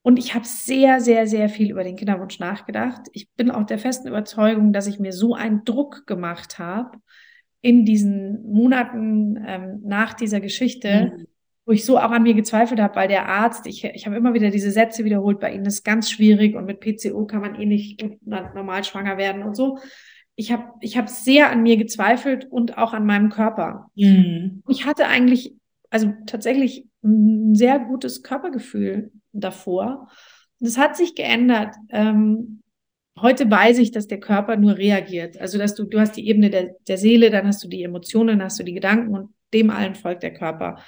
Und ich habe sehr, sehr, sehr viel über den Kinderwunsch nachgedacht. Ich bin auch der festen Überzeugung, dass ich mir so einen Druck gemacht habe in diesen Monaten ähm, nach dieser Geschichte, mhm. Wo ich so auch an mir gezweifelt habe, weil der Arzt, ich, ich habe immer wieder diese Sätze wiederholt, bei Ihnen ist ganz schwierig und mit PCO kann man eh nicht normal schwanger werden und so ich habe ich hab sehr an mir gezweifelt und auch an meinem Körper. Mhm. Ich hatte eigentlich, also tatsächlich ein sehr gutes Körpergefühl davor. Das hat sich geändert. Ähm, heute weiß ich, dass der Körper nur reagiert. Also, dass du, du hast die Ebene der, der Seele, dann hast du die Emotionen, hast du die Gedanken und dem allen folgt der Körper.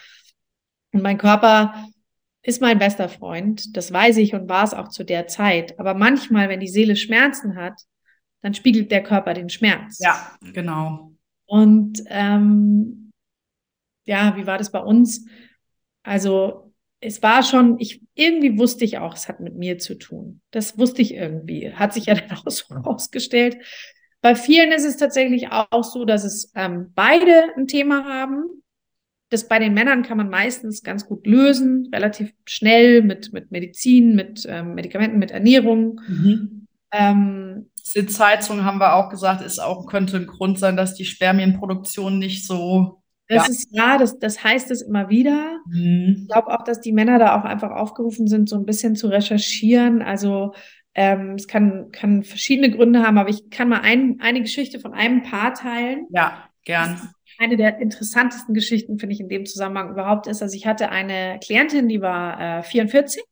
Und mein Körper ist mein bester Freund, das weiß ich und war es auch zu der Zeit. Aber manchmal, wenn die Seele Schmerzen hat, dann spiegelt der Körper den Schmerz. Ja, genau. Und ähm, ja, wie war das bei uns? Also es war schon, ich irgendwie wusste ich auch, es hat mit mir zu tun. Das wusste ich irgendwie. Hat sich ja dann auch so herausgestellt. Bei vielen ist es tatsächlich auch so, dass es ähm, beide ein Thema haben. Das bei den Männern kann man meistens ganz gut lösen, relativ schnell mit, mit Medizin, mit ähm, Medikamenten, mit Ernährung. Mhm. Ähm, Sitzheizung haben wir auch gesagt, ist auch, könnte ein Grund sein, dass die Spermienproduktion nicht so. Das ja. ist ja, das, das heißt es immer wieder. Mhm. Ich glaube auch, dass die Männer da auch einfach aufgerufen sind, so ein bisschen zu recherchieren. Also ähm, es kann, kann verschiedene Gründe haben, aber ich kann mal ein, eine Geschichte von einem Paar teilen. Ja, gern. Eine der interessantesten Geschichten, finde ich, in dem Zusammenhang überhaupt ist, also ich hatte eine Klientin, die war äh, 44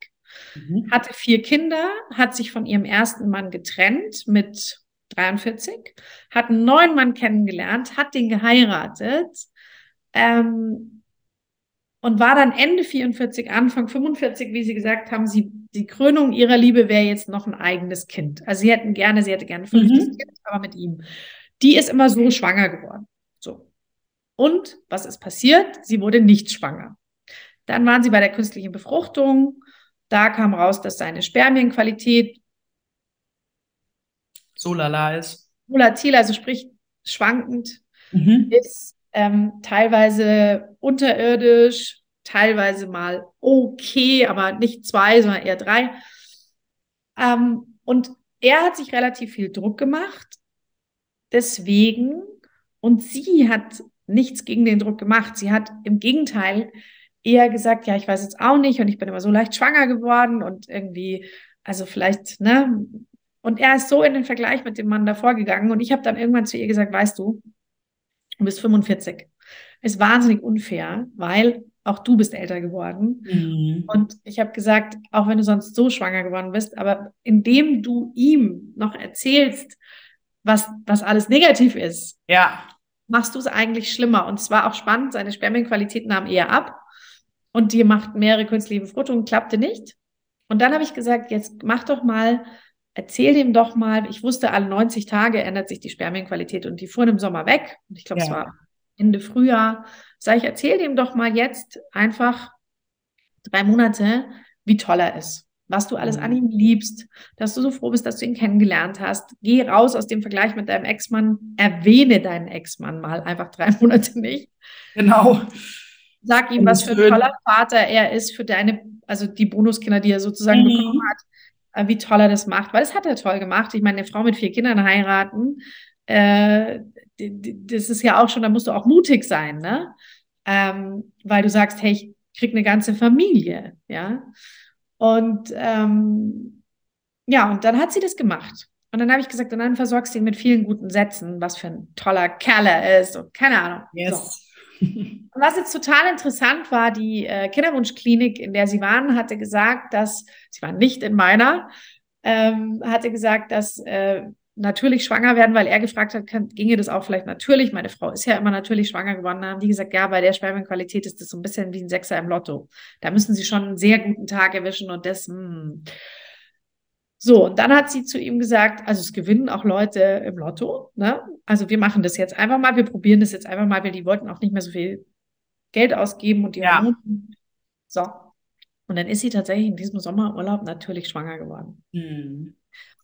mhm. hatte vier Kinder, hat sich von ihrem ersten Mann getrennt mit 43, hat einen neuen Mann kennengelernt, hat den geheiratet ähm, und war dann Ende 44, Anfang 45, wie sie gesagt haben, sie, die Krönung ihrer Liebe wäre jetzt noch ein eigenes Kind. Also sie hätten gerne, sie hätte gerne fünftes mhm. Kind, aber mit ihm. Die ist immer so schwanger geworden. Und was ist passiert? Sie wurde nicht schwanger. Dann waren sie bei der künstlichen Befruchtung da kam raus, dass seine Spermienqualität so lala ist. Volatil, also sprich schwankend, mhm. ist ähm, teilweise unterirdisch, teilweise mal okay, aber nicht zwei, sondern eher drei. Ähm, und er hat sich relativ viel Druck gemacht. Deswegen, und sie hat nichts gegen den Druck gemacht. Sie hat im Gegenteil eher gesagt, ja, ich weiß jetzt auch nicht und ich bin immer so leicht schwanger geworden und irgendwie, also vielleicht, ne? Und er ist so in den Vergleich mit dem Mann davor gegangen und ich habe dann irgendwann zu ihr gesagt, weißt du, du bist 45. Ist wahnsinnig unfair, weil auch du bist älter geworden. Mhm. Und ich habe gesagt, auch wenn du sonst so schwanger geworden bist, aber indem du ihm noch erzählst, was, was alles negativ ist, ja. Machst du es eigentlich schlimmer. Und zwar auch spannend, seine Spermienqualität nahm eher ab und die macht mehrere künstliche Befruchtungen, klappte nicht. Und dann habe ich gesagt, jetzt mach doch mal, erzähl dem doch mal, ich wusste, alle 90 Tage ändert sich die Spermienqualität und die fuhren im Sommer weg. Und ich glaube, ja. es war Ende Frühjahr. Sag ich, erzähl dem doch mal jetzt einfach drei Monate, wie toll er ist, was du alles mhm. an ihm liebst, dass du so froh bist, dass du ihn kennengelernt hast. Geh raus aus dem Vergleich mit deinem Ex-Mann, erwähne deinen Ex-Mann mal einfach drei Monate nicht. Genau. Sag ihm, was für ein toller Vater er ist für deine, also die Bonuskinder, die er sozusagen mhm. bekommen hat, äh, wie toll er das macht, weil das hat er toll gemacht. Ich meine, eine Frau mit vier Kindern heiraten, äh, das ist ja auch schon, da musst du auch mutig sein, ne? Ähm, weil du sagst, hey, ich krieg eine ganze Familie, ja. Und ähm, ja, und dann hat sie das gemacht. Und dann habe ich gesagt, und dann versorgst du ihn mit vielen guten Sätzen, was für ein toller Kerl er ist und keine Ahnung. Yes. So. Und was jetzt total interessant war, die äh, Kinderwunschklinik, in der sie waren, hatte gesagt, dass, sie waren nicht in meiner, ähm, hatte gesagt, dass äh, natürlich schwanger werden, weil er gefragt hat, kann, ginge das auch vielleicht natürlich? Meine Frau ist ja immer natürlich schwanger geworden. Da haben die gesagt, ja, bei der Spermienqualität ist das so ein bisschen wie ein Sechser im Lotto. Da müssen sie schon einen sehr guten Tag erwischen und das, mh, hm. So, und dann hat sie zu ihm gesagt, also es gewinnen auch Leute im Lotto. Ne? Also wir machen das jetzt einfach mal, wir probieren das jetzt einfach mal, weil die wollten auch nicht mehr so viel Geld ausgeben und die ja. So. Und dann ist sie tatsächlich in diesem Sommerurlaub natürlich schwanger geworden. Mhm.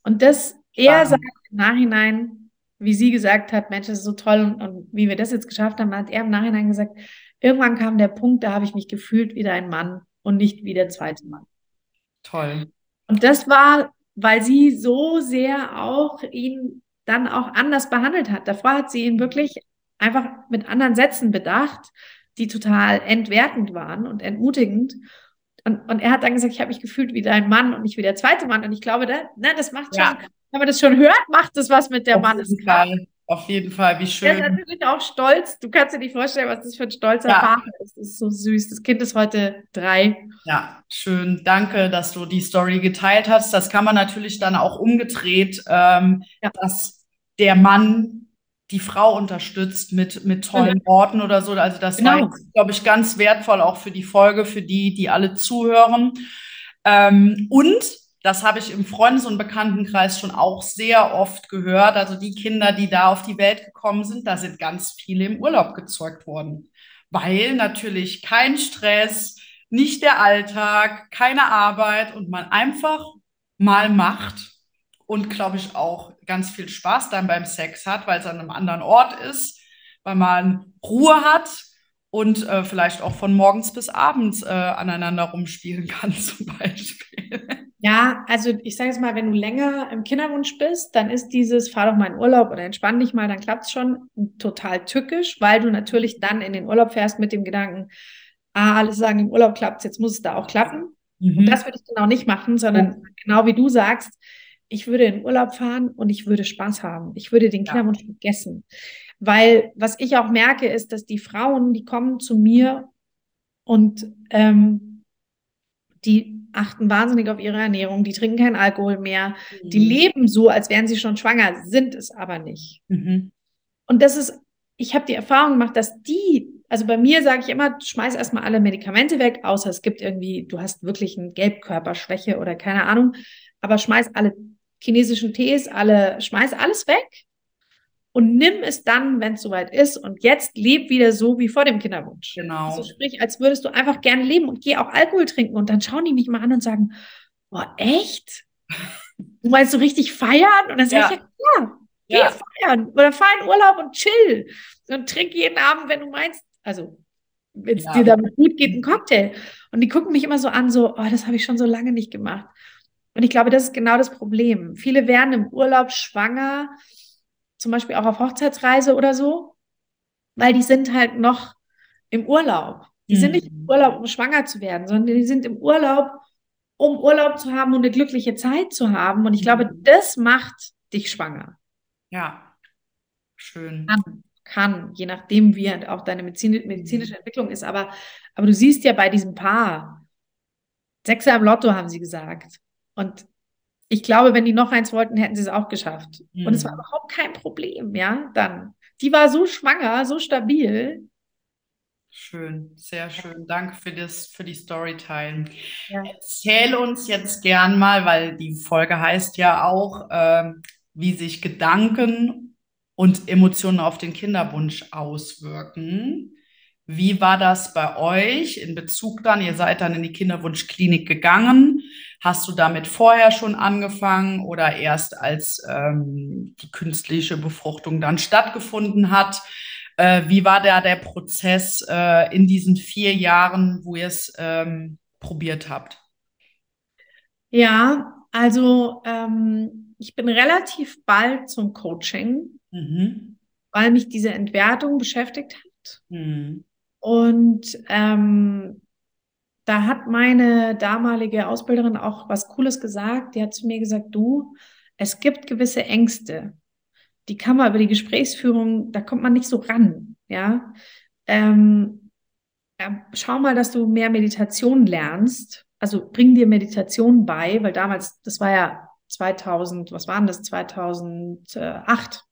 Und das, er sagt im Nachhinein, wie sie gesagt hat, Mensch, das ist so toll und, und wie wir das jetzt geschafft haben, hat er im Nachhinein gesagt, irgendwann kam der Punkt, da habe ich mich gefühlt wie ein Mann und nicht wie der zweite Mann. Toll. Und das war weil sie so sehr auch ihn dann auch anders behandelt hat. Davor hat sie ihn wirklich einfach mit anderen Sätzen bedacht, die total entwertend waren und entmutigend. Und, und er hat dann gesagt, ich habe mich gefühlt wie dein Mann und nicht wie der zweite Mann. Und ich glaube, da, ne, das macht schon, ja. Wenn man das schon hört, macht das was mit der Mann. Auf jeden Fall, wie schön. Er ist natürlich auch stolz. Du kannst dir nicht vorstellen, was das für ein stolzer ja. Vater ist. Das ist so süß. Das Kind ist heute drei. Ja, schön. Danke, dass du die Story geteilt hast. Das kann man natürlich dann auch umgedreht, ähm, ja. dass der Mann die Frau unterstützt mit, mit tollen Worten oder so. Das war, glaube ich, mit, mit tollen genau. Worten oder so. Also das genau. war, glaube ich, ganz wertvoll auch für die Folge, für die, die alle zuhören. Ähm, und das habe ich im Freundes- und Bekanntenkreis schon auch sehr oft gehört. Also die Kinder, die da auf die Welt gekommen sind, da sind ganz viele im Urlaub gezeugt worden. Weil natürlich kein Stress, nicht der Alltag, keine Arbeit und man einfach mal macht und glaube ich auch ganz viel Spaß dann beim Sex hat, weil es an einem anderen Ort ist, weil man Ruhe hat und äh, vielleicht auch von morgens bis abends äh, aneinander rumspielen kann zum Beispiel. Ja, also ich sage jetzt mal, wenn du länger im Kinderwunsch bist, dann ist dieses fahr doch mal in Urlaub oder entspann dich mal, dann klappt es schon total tückisch, weil du natürlich dann in den Urlaub fährst mit dem Gedanken, ah, alle sagen, im Urlaub klappt jetzt muss es da auch klappen. Mhm. Und das würde ich genau nicht machen, sondern oh. genau wie du sagst, ich würde in Urlaub fahren und ich würde Spaß haben. Ich würde den Kinderwunsch ja. vergessen. Weil was ich auch merke, ist, dass die Frauen, die kommen zu mir und ähm, die achten wahnsinnig auf ihre Ernährung, die trinken keinen Alkohol mehr, mhm. die leben so, als wären sie schon schwanger, sind es aber nicht. Mhm. Und das ist, ich habe die Erfahrung gemacht, dass die, also bei mir sage ich immer, schmeiß erstmal alle Medikamente weg, außer es gibt irgendwie, du hast wirklich eine Gelbkörperschwäche oder keine Ahnung, aber schmeiß alle chinesischen Tees, alle, schmeiß alles weg und nimm es dann, wenn es soweit ist. Und jetzt leb wieder so wie vor dem Kinderwunsch. Genau. Also sprich, als würdest du einfach gerne leben und geh auch Alkohol trinken. Und dann schauen die mich mal an und sagen, boah, echt? Du meinst so richtig feiern? Und dann sage ja. ich, ja, geh ja. feiern oder fahr in Urlaub und chill. Und trink jeden Abend, wenn du meinst, also wenn es ja. dir damit gut geht, einen Cocktail. Und die gucken mich immer so an, so, oh, das habe ich schon so lange nicht gemacht. Und ich glaube, das ist genau das Problem. Viele werden im Urlaub schwanger, zum Beispiel auch auf Hochzeitsreise oder so, weil die sind halt noch im Urlaub. Die mhm. sind nicht im mhm. Urlaub, um schwanger zu werden, sondern die sind im Urlaub, um Urlaub zu haben und eine glückliche Zeit zu haben. Und ich glaube, mhm. das macht dich schwanger. Ja, schön. Kann, kann je nachdem, wie halt auch deine medizinische Entwicklung ist. Aber, aber du siehst ja bei diesem Paar, Sechser im Lotto, haben sie gesagt. Und ich glaube, wenn die noch eins wollten, hätten sie es auch geschafft. Mhm. Und es war mhm. überhaupt kein Problem, ja, dann. Die war so schwanger, so stabil. Schön, sehr schön. Danke für, das, für die Storytime. Ja. Erzähl uns jetzt gern mal, weil die Folge heißt ja auch, äh, wie sich Gedanken und Emotionen auf den Kinderwunsch auswirken. Wie war das bei euch in Bezug dann? Ihr seid dann in die Kinderwunschklinik gegangen. Hast du damit vorher schon angefangen oder erst als ähm, die künstliche Befruchtung dann stattgefunden hat? Äh, wie war da der Prozess äh, in diesen vier Jahren, wo ihr es ähm, probiert habt? Ja, also ähm, ich bin relativ bald zum Coaching, mhm. weil mich diese Entwertung beschäftigt hat. Mhm. Und ähm, da hat meine damalige Ausbilderin auch was Cooles gesagt. Die hat zu mir gesagt, du, es gibt gewisse Ängste. Die kann man über die Gesprächsführung, da kommt man nicht so ran. Ja, ähm, schau mal, dass du mehr Meditation lernst. Also bring dir Meditation bei, weil damals, das war ja 2000, was waren das, 2008.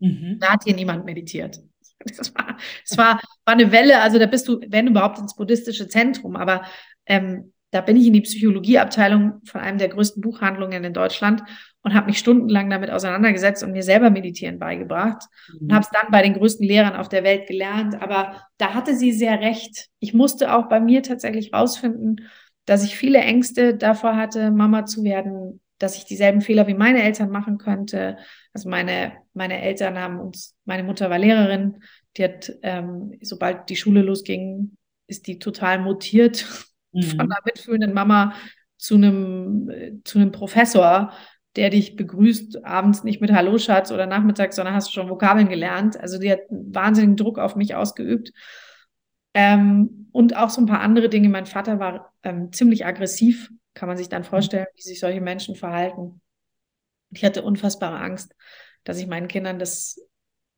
Mhm. Da hat hier niemand meditiert. Das war, das war, war eine Welle, also da bist du, wenn überhaupt, ins buddhistische Zentrum, aber ähm, da bin ich in die Psychologieabteilung von einem der größten Buchhandlungen in Deutschland und habe mich stundenlang damit auseinandergesetzt und mir selber Meditieren beigebracht mhm. und habe es dann bei den größten Lehrern auf der Welt gelernt. Aber da hatte sie sehr recht. Ich musste auch bei mir tatsächlich rausfinden, dass ich viele Ängste davor hatte, Mama zu werden, dass ich dieselben Fehler wie meine Eltern machen könnte. Also meine, meine Eltern haben uns, meine Mutter war Lehrerin, die hat, ähm, sobald die Schule losging, ist die total mutiert mhm. von einer mitfühlenden Mama zu einem, zu einem Professor, der dich begrüßt, abends nicht mit Hallo Schatz oder nachmittags, sondern hast du schon Vokabeln gelernt. Also die hat einen wahnsinnigen Druck auf mich ausgeübt. Ähm, und auch so ein paar andere Dinge. Mein Vater war ähm, ziemlich aggressiv kann man sich dann vorstellen, wie sich solche Menschen verhalten. Ich hatte unfassbare Angst, dass ich meinen Kindern das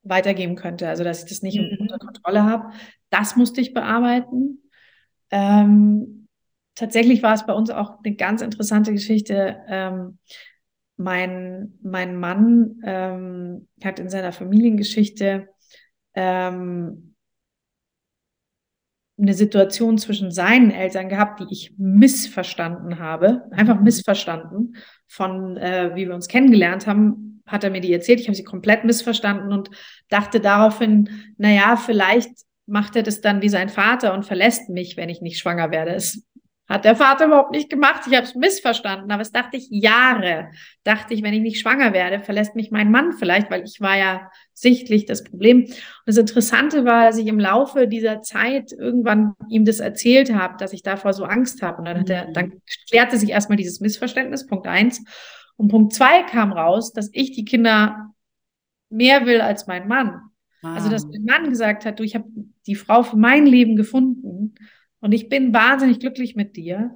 weitergeben könnte, also dass ich das nicht mhm. unter Kontrolle habe. Das musste ich bearbeiten. Ähm, tatsächlich war es bei uns auch eine ganz interessante Geschichte. Ähm, mein, mein Mann ähm, hat in seiner Familiengeschichte ähm, eine Situation zwischen seinen Eltern gehabt, die ich missverstanden habe, einfach missverstanden von, äh, wie wir uns kennengelernt haben, hat er mir die erzählt. Ich habe sie komplett missverstanden und dachte daraufhin, naja, vielleicht macht er das dann wie sein Vater und verlässt mich, wenn ich nicht schwanger werde. Es hat der Vater überhaupt nicht gemacht. Ich habe es missverstanden, aber es dachte ich Jahre. Dachte ich, wenn ich nicht schwanger werde, verlässt mich mein Mann vielleicht, weil ich war ja sichtlich das Problem. Und das Interessante war, dass ich im Laufe dieser Zeit irgendwann ihm das erzählt habe, dass ich davor so Angst habe. Und dann hat er, dann klärte sich erstmal dieses Missverständnis, Punkt eins. Und Punkt zwei kam raus, dass ich die Kinder mehr will als mein Mann. Ah. Also, dass ah. mein Mann gesagt hat, du, ich habe die Frau für mein Leben gefunden und ich bin wahnsinnig glücklich mit dir.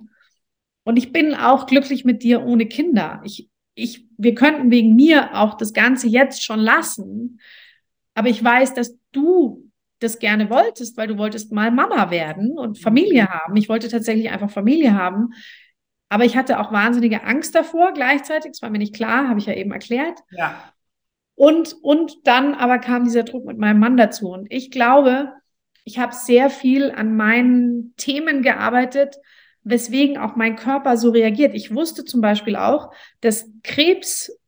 Und ich bin auch glücklich mit dir ohne Kinder. Ich, ich, wir könnten wegen mir auch das Ganze jetzt schon lassen. Aber ich weiß, dass du das gerne wolltest, weil du wolltest mal Mama werden und Familie haben. Ich wollte tatsächlich einfach Familie haben. Aber ich hatte auch wahnsinnige Angst davor gleichzeitig. Es war mir nicht klar, habe ich ja eben erklärt. Ja. Und, und dann aber kam dieser Druck mit meinem Mann dazu. Und ich glaube, ich habe sehr viel an meinen Themen gearbeitet, weswegen auch mein Körper so reagiert. Ich wusste zum Beispiel auch, dass Krebs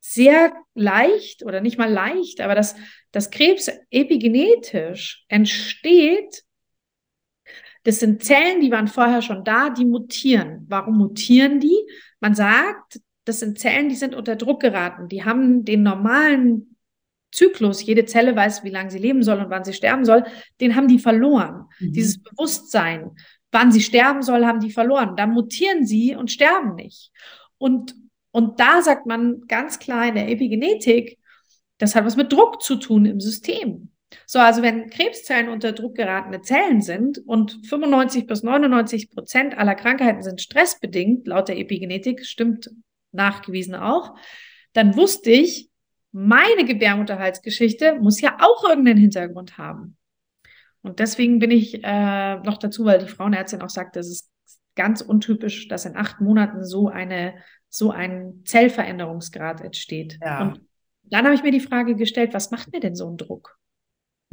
sehr leicht oder nicht mal leicht, aber dass, dass Krebs epigenetisch entsteht. Das sind Zellen, die waren vorher schon da, die mutieren. Warum mutieren die? Man sagt, das sind Zellen, die sind unter Druck geraten. Die haben den normalen Zyklus, jede Zelle weiß, wie lange sie leben soll und wann sie sterben soll, den haben die verloren. Mhm. Dieses Bewusstsein, wann sie sterben soll, haben die verloren. Dann mutieren sie und sterben nicht. Und, und da sagt man ganz klar in der Epigenetik, das hat was mit Druck zu tun im System. So, also wenn Krebszellen unter Druck geratene Zellen sind und 95 bis 99 Prozent aller Krankheiten sind stressbedingt, laut der Epigenetik, stimmt nachgewiesen auch, dann wusste ich, meine Gebärmutterhalsgeschichte muss ja auch irgendeinen Hintergrund haben. Und deswegen bin ich äh, noch dazu, weil die Frauenärztin auch sagt, das ist ganz untypisch, dass in acht Monaten so eine so ein Zellveränderungsgrad entsteht. Ja. Und dann habe ich mir die Frage gestellt, was macht mir denn so ein Druck?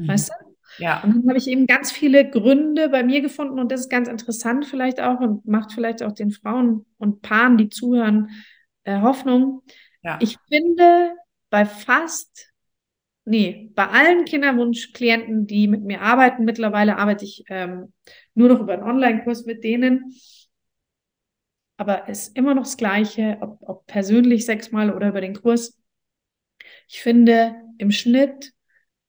Mhm. Weißt du? Ja. Und dann habe ich eben ganz viele Gründe bei mir gefunden und das ist ganz interessant vielleicht auch und macht vielleicht auch den Frauen und Paaren, die zuhören, äh, Hoffnung. Ja. Ich finde, bei fast, nee, bei allen Kinderwunschklienten, die mit mir arbeiten, mittlerweile arbeite ich ähm, nur noch über einen Online-Kurs mit denen. Aber es ist immer noch das Gleiche, ob, ob persönlich sechsmal oder über den Kurs. Ich finde im Schnitt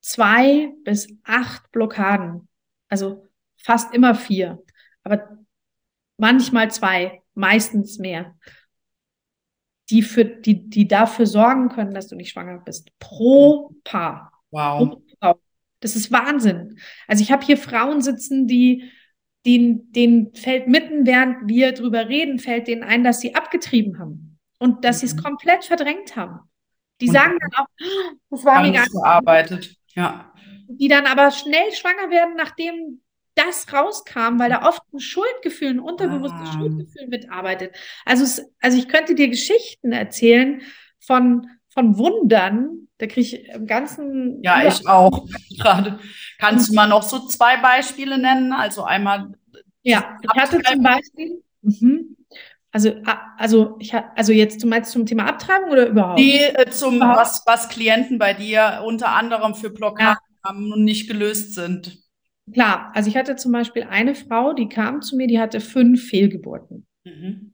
zwei bis acht Blockaden. Also fast immer vier. Aber manchmal zwei, meistens mehr die, für, die, die dafür sorgen können, dass du nicht schwanger bist. Pro Paar. Wow. Pro Das ist Wahnsinn. Also ich habe hier Frauen sitzen, die denen, denen fällt mitten, während wir drüber reden, fällt denen ein, dass sie abgetrieben haben und dass mhm. sie es komplett verdrängt haben. Die und sagen dann auch, oh, das war mir gar nicht gearbeitet. Ja. Die dann aber schnell schwanger werden, nachdem das rauskam, weil da oft ein Schuldgefühl, ein unterbewusstes ah. Schuldgefühl mitarbeitet. Also, es, also ich könnte dir Geschichten erzählen von, von Wundern. Da kriege ich im ganzen. Ja, ich auch. Gerade. Kannst du mal noch so zwei Beispiele nennen? Also einmal. Ja, ich hatte zum Beispiel. Mhm. Also, also, ich, also jetzt, du meinst zum Thema Abtreibung oder überhaupt? Die, äh, zum, was, was Klienten bei dir unter anderem für Blockaden ja. haben und nicht gelöst sind. Klar, also ich hatte zum Beispiel eine Frau, die kam zu mir, die hatte fünf Fehlgeburten. Mhm.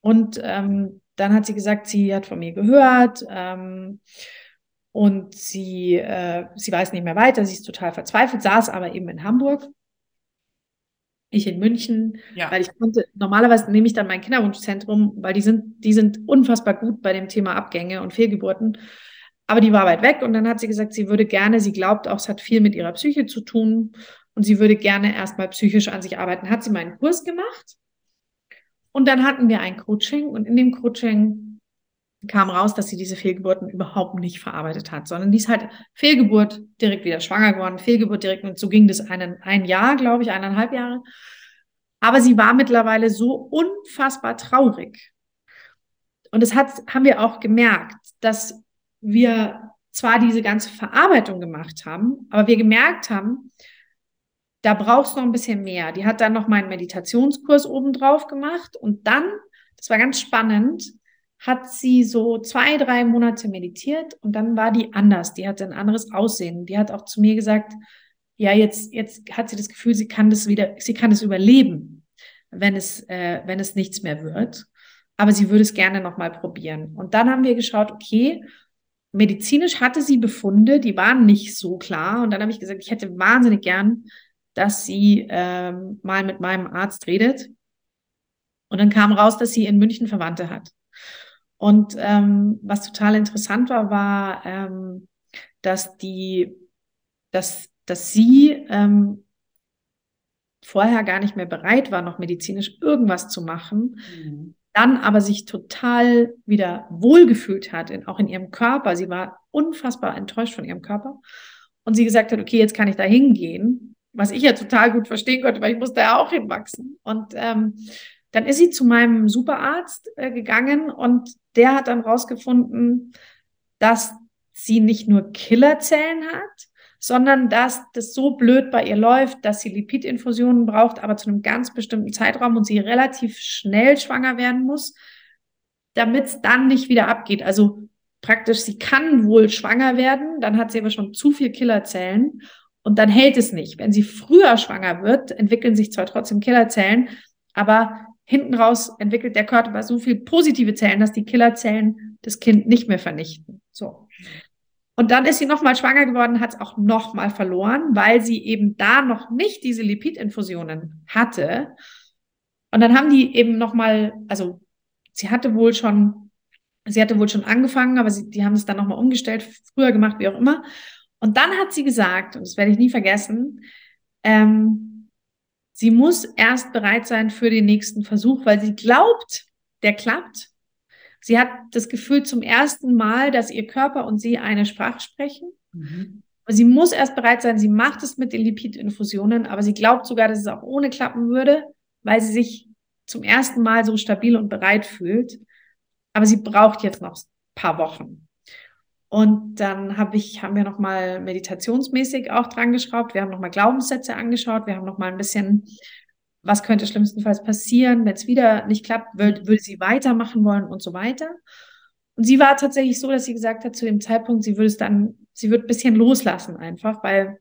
Und ähm, dann hat sie gesagt, sie hat von mir gehört ähm, und sie, äh, sie weiß nicht mehr weiter, sie ist total verzweifelt, saß aber eben in Hamburg. Ich in München, ja. weil ich konnte, normalerweise nehme ich dann mein Kinderwunschzentrum, weil die sind, die sind unfassbar gut bei dem Thema Abgänge und Fehlgeburten. Aber die war weit weg und dann hat sie gesagt, sie würde gerne, sie glaubt auch, es hat viel mit ihrer Psyche zu tun und sie würde gerne erstmal psychisch an sich arbeiten. Hat sie meinen Kurs gemacht und dann hatten wir ein Coaching und in dem Coaching kam raus, dass sie diese Fehlgeburten überhaupt nicht verarbeitet hat, sondern die ist halt Fehlgeburt direkt wieder schwanger geworden, Fehlgeburt direkt und so ging das einen, ein Jahr, glaube ich, eineinhalb Jahre. Aber sie war mittlerweile so unfassbar traurig. und das hat, haben wir auch gemerkt, dass wir zwar diese ganze Verarbeitung gemacht haben, aber wir gemerkt haben, da brauchst du noch ein bisschen mehr. Die hat dann noch meinen Meditationskurs obendrauf gemacht und dann, das war ganz spannend, hat sie so zwei, drei Monate meditiert und dann war die anders. Die hatte ein anderes Aussehen. Die hat auch zu mir gesagt, ja, jetzt, jetzt hat sie das Gefühl, sie kann das wieder, sie kann es überleben, wenn es, äh, wenn es nichts mehr wird. Aber sie würde es gerne nochmal probieren. Und dann haben wir geschaut, okay, medizinisch hatte sie Befunde, die waren nicht so klar. Und dann habe ich gesagt, ich hätte wahnsinnig gern, dass sie ähm, mal mit meinem Arzt redet. Und dann kam raus, dass sie in München Verwandte hat. Und ähm, was total interessant war, war, ähm, dass die, dass, dass sie ähm, vorher gar nicht mehr bereit war, noch medizinisch irgendwas zu machen, mhm. dann aber sich total wieder wohlgefühlt hat, in, auch in ihrem Körper. Sie war unfassbar enttäuscht von ihrem Körper. Und sie gesagt hat, okay, jetzt kann ich da hingehen, was ich ja total gut verstehen konnte, weil ich musste ja auch hinwachsen. Und ähm, dann ist sie zu meinem Superarzt äh, gegangen und der hat dann rausgefunden, dass sie nicht nur Killerzellen hat, sondern dass das so blöd bei ihr läuft, dass sie Lipidinfusionen braucht, aber zu einem ganz bestimmten Zeitraum und sie relativ schnell schwanger werden muss, damit es dann nicht wieder abgeht. Also praktisch, sie kann wohl schwanger werden, dann hat sie aber schon zu viel Killerzellen und dann hält es nicht. Wenn sie früher schwanger wird, entwickeln sich zwar trotzdem Killerzellen, aber hinten raus entwickelt der Körper so viel positive Zellen, dass die Killerzellen das Kind nicht mehr vernichten. So. Und dann ist sie nochmal schwanger geworden, hat es auch nochmal verloren, weil sie eben da noch nicht diese Lipidinfusionen hatte. Und dann haben die eben nochmal, also sie hatte wohl schon, sie hatte wohl schon angefangen, aber sie, die haben es dann nochmal umgestellt, früher gemacht, wie auch immer. Und dann hat sie gesagt, und das werde ich nie vergessen, ähm, Sie muss erst bereit sein für den nächsten Versuch, weil sie glaubt, der klappt. Sie hat das Gefühl zum ersten Mal, dass ihr Körper und sie eine Sprache sprechen. Mhm. Sie muss erst bereit sein. Sie macht es mit den Lipidinfusionen, aber sie glaubt sogar, dass es auch ohne klappen würde, weil sie sich zum ersten Mal so stabil und bereit fühlt. Aber sie braucht jetzt noch ein paar Wochen. Und dann habe ich, haben wir nochmal meditationsmäßig auch dran geschraubt. Wir haben nochmal Glaubenssätze angeschaut. Wir haben nochmal ein bisschen, was könnte schlimmstenfalls passieren, wenn es wieder nicht klappt, würde, würde sie weitermachen wollen und so weiter. Und sie war tatsächlich so, dass sie gesagt hat, zu dem Zeitpunkt, sie würde es dann, sie wird ein bisschen loslassen einfach, weil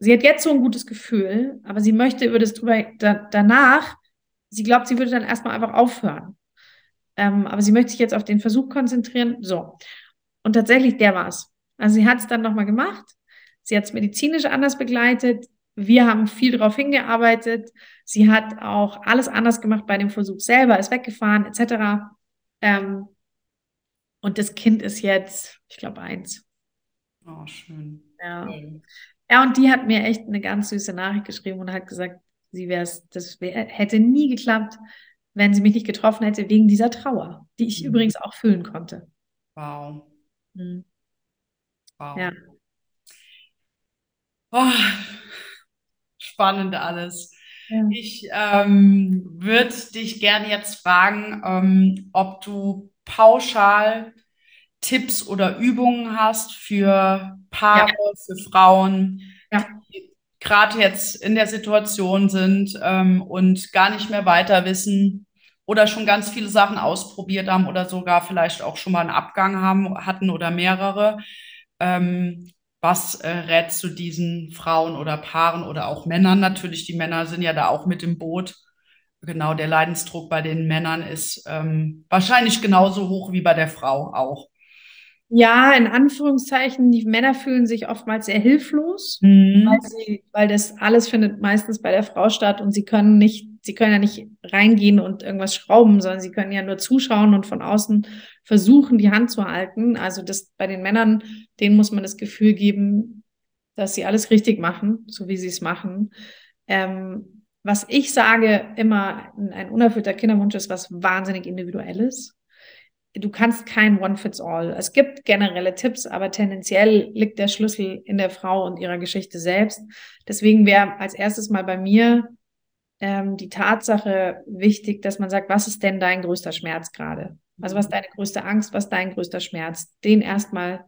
sie hat jetzt so ein gutes Gefühl, aber sie möchte über das drüber, da, danach, sie glaubt, sie würde dann erstmal einfach aufhören. Ähm, aber sie möchte sich jetzt auf den Versuch konzentrieren. So. Und tatsächlich, der war es. Also sie hat es dann nochmal gemacht. Sie hat es medizinisch anders begleitet. Wir haben viel darauf hingearbeitet. Sie hat auch alles anders gemacht bei dem Versuch selber, ist weggefahren, etc. Ähm, und das Kind ist jetzt, ich glaube, eins. Oh, schön. Ja. Ja, und die hat mir echt eine ganz süße Nachricht geschrieben und hat gesagt, sie wäre es, das wär, hätte nie geklappt, wenn sie mich nicht getroffen hätte, wegen dieser Trauer, die ich mhm. übrigens auch fühlen konnte. Wow. Mhm. Wow. Ja. Oh, spannend alles. Ja. Ich ähm, würde dich gerne jetzt fragen, ähm, ob du pauschal Tipps oder Übungen hast für Paare, ja. für Frauen, ja. die gerade jetzt in der Situation sind ähm, und gar nicht mehr weiter wissen, oder schon ganz viele Sachen ausprobiert haben oder sogar vielleicht auch schon mal einen Abgang haben, hatten oder mehrere. Ähm, was äh, rätst du diesen Frauen oder Paaren oder auch Männern? Natürlich, die Männer sind ja da auch mit im Boot. Genau, der Leidensdruck bei den Männern ist ähm, wahrscheinlich genauso hoch wie bei der Frau auch. Ja, in Anführungszeichen, die Männer fühlen sich oftmals sehr hilflos, mhm. weil, sie, weil das alles findet meistens bei der Frau statt und sie können nicht sie können ja nicht reingehen und irgendwas schrauben, sondern sie können ja nur zuschauen und von außen versuchen, die Hand zu halten. Also das bei den Männern, denen muss man das Gefühl geben, dass sie alles richtig machen, so wie sie es machen. Ähm, was ich sage immer, ein unerfüllter Kinderwunsch ist was wahnsinnig individuelles. Du kannst kein One-Fits-All. Es gibt generelle Tipps, aber tendenziell liegt der Schlüssel in der Frau und ihrer Geschichte selbst. Deswegen wäre als erstes mal bei mir ähm, die Tatsache wichtig, dass man sagt, was ist denn dein größter Schmerz gerade? Also was deine größte Angst, was dein größter Schmerz, den erstmal,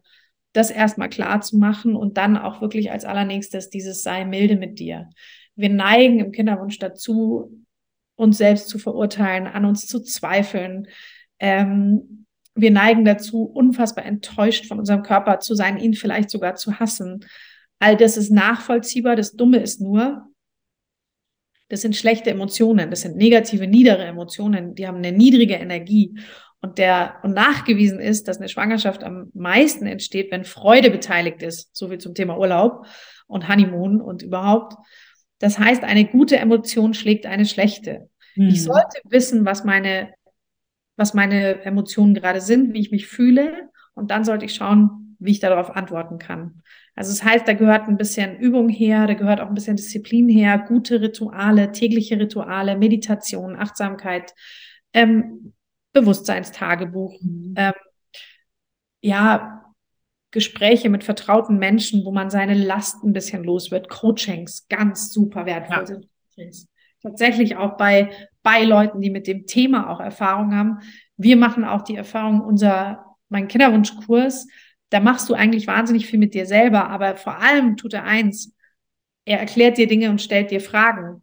das erstmal klar zu machen und dann auch wirklich als allernächstes dieses sei milde mit dir. Wir neigen im Kinderwunsch dazu, uns selbst zu verurteilen, an uns zu zweifeln. Ähm, wir neigen dazu, unfassbar enttäuscht von unserem Körper zu sein, ihn vielleicht sogar zu hassen. All das ist nachvollziehbar. Das Dumme ist nur, das sind schlechte Emotionen, das sind negative, niedere Emotionen, die haben eine niedrige Energie. Und der und nachgewiesen ist, dass eine Schwangerschaft am meisten entsteht, wenn Freude beteiligt ist. So viel zum Thema Urlaub und Honeymoon und überhaupt. Das heißt, eine gute Emotion schlägt eine schlechte. Mhm. Ich sollte wissen, was meine, was meine Emotionen gerade sind, wie ich mich fühle. Und dann sollte ich schauen, wie ich darauf antworten kann. Also das heißt, da gehört ein bisschen Übung her, da gehört auch ein bisschen Disziplin her, gute Rituale, tägliche Rituale, Meditation, Achtsamkeit, ähm, Bewusstseinstagebuch, mhm. ähm, ja, Gespräche mit vertrauten Menschen, wo man seine Last ein bisschen los wird, Coachings, ganz super wertvoll sind. Tatsächlich auch bei, bei Leuten, die mit dem Thema auch Erfahrung haben. Wir machen auch die Erfahrung, unser, mein Kinderwunschkurs, da machst du eigentlich wahnsinnig viel mit dir selber, aber vor allem tut er eins, er erklärt dir Dinge und stellt dir Fragen.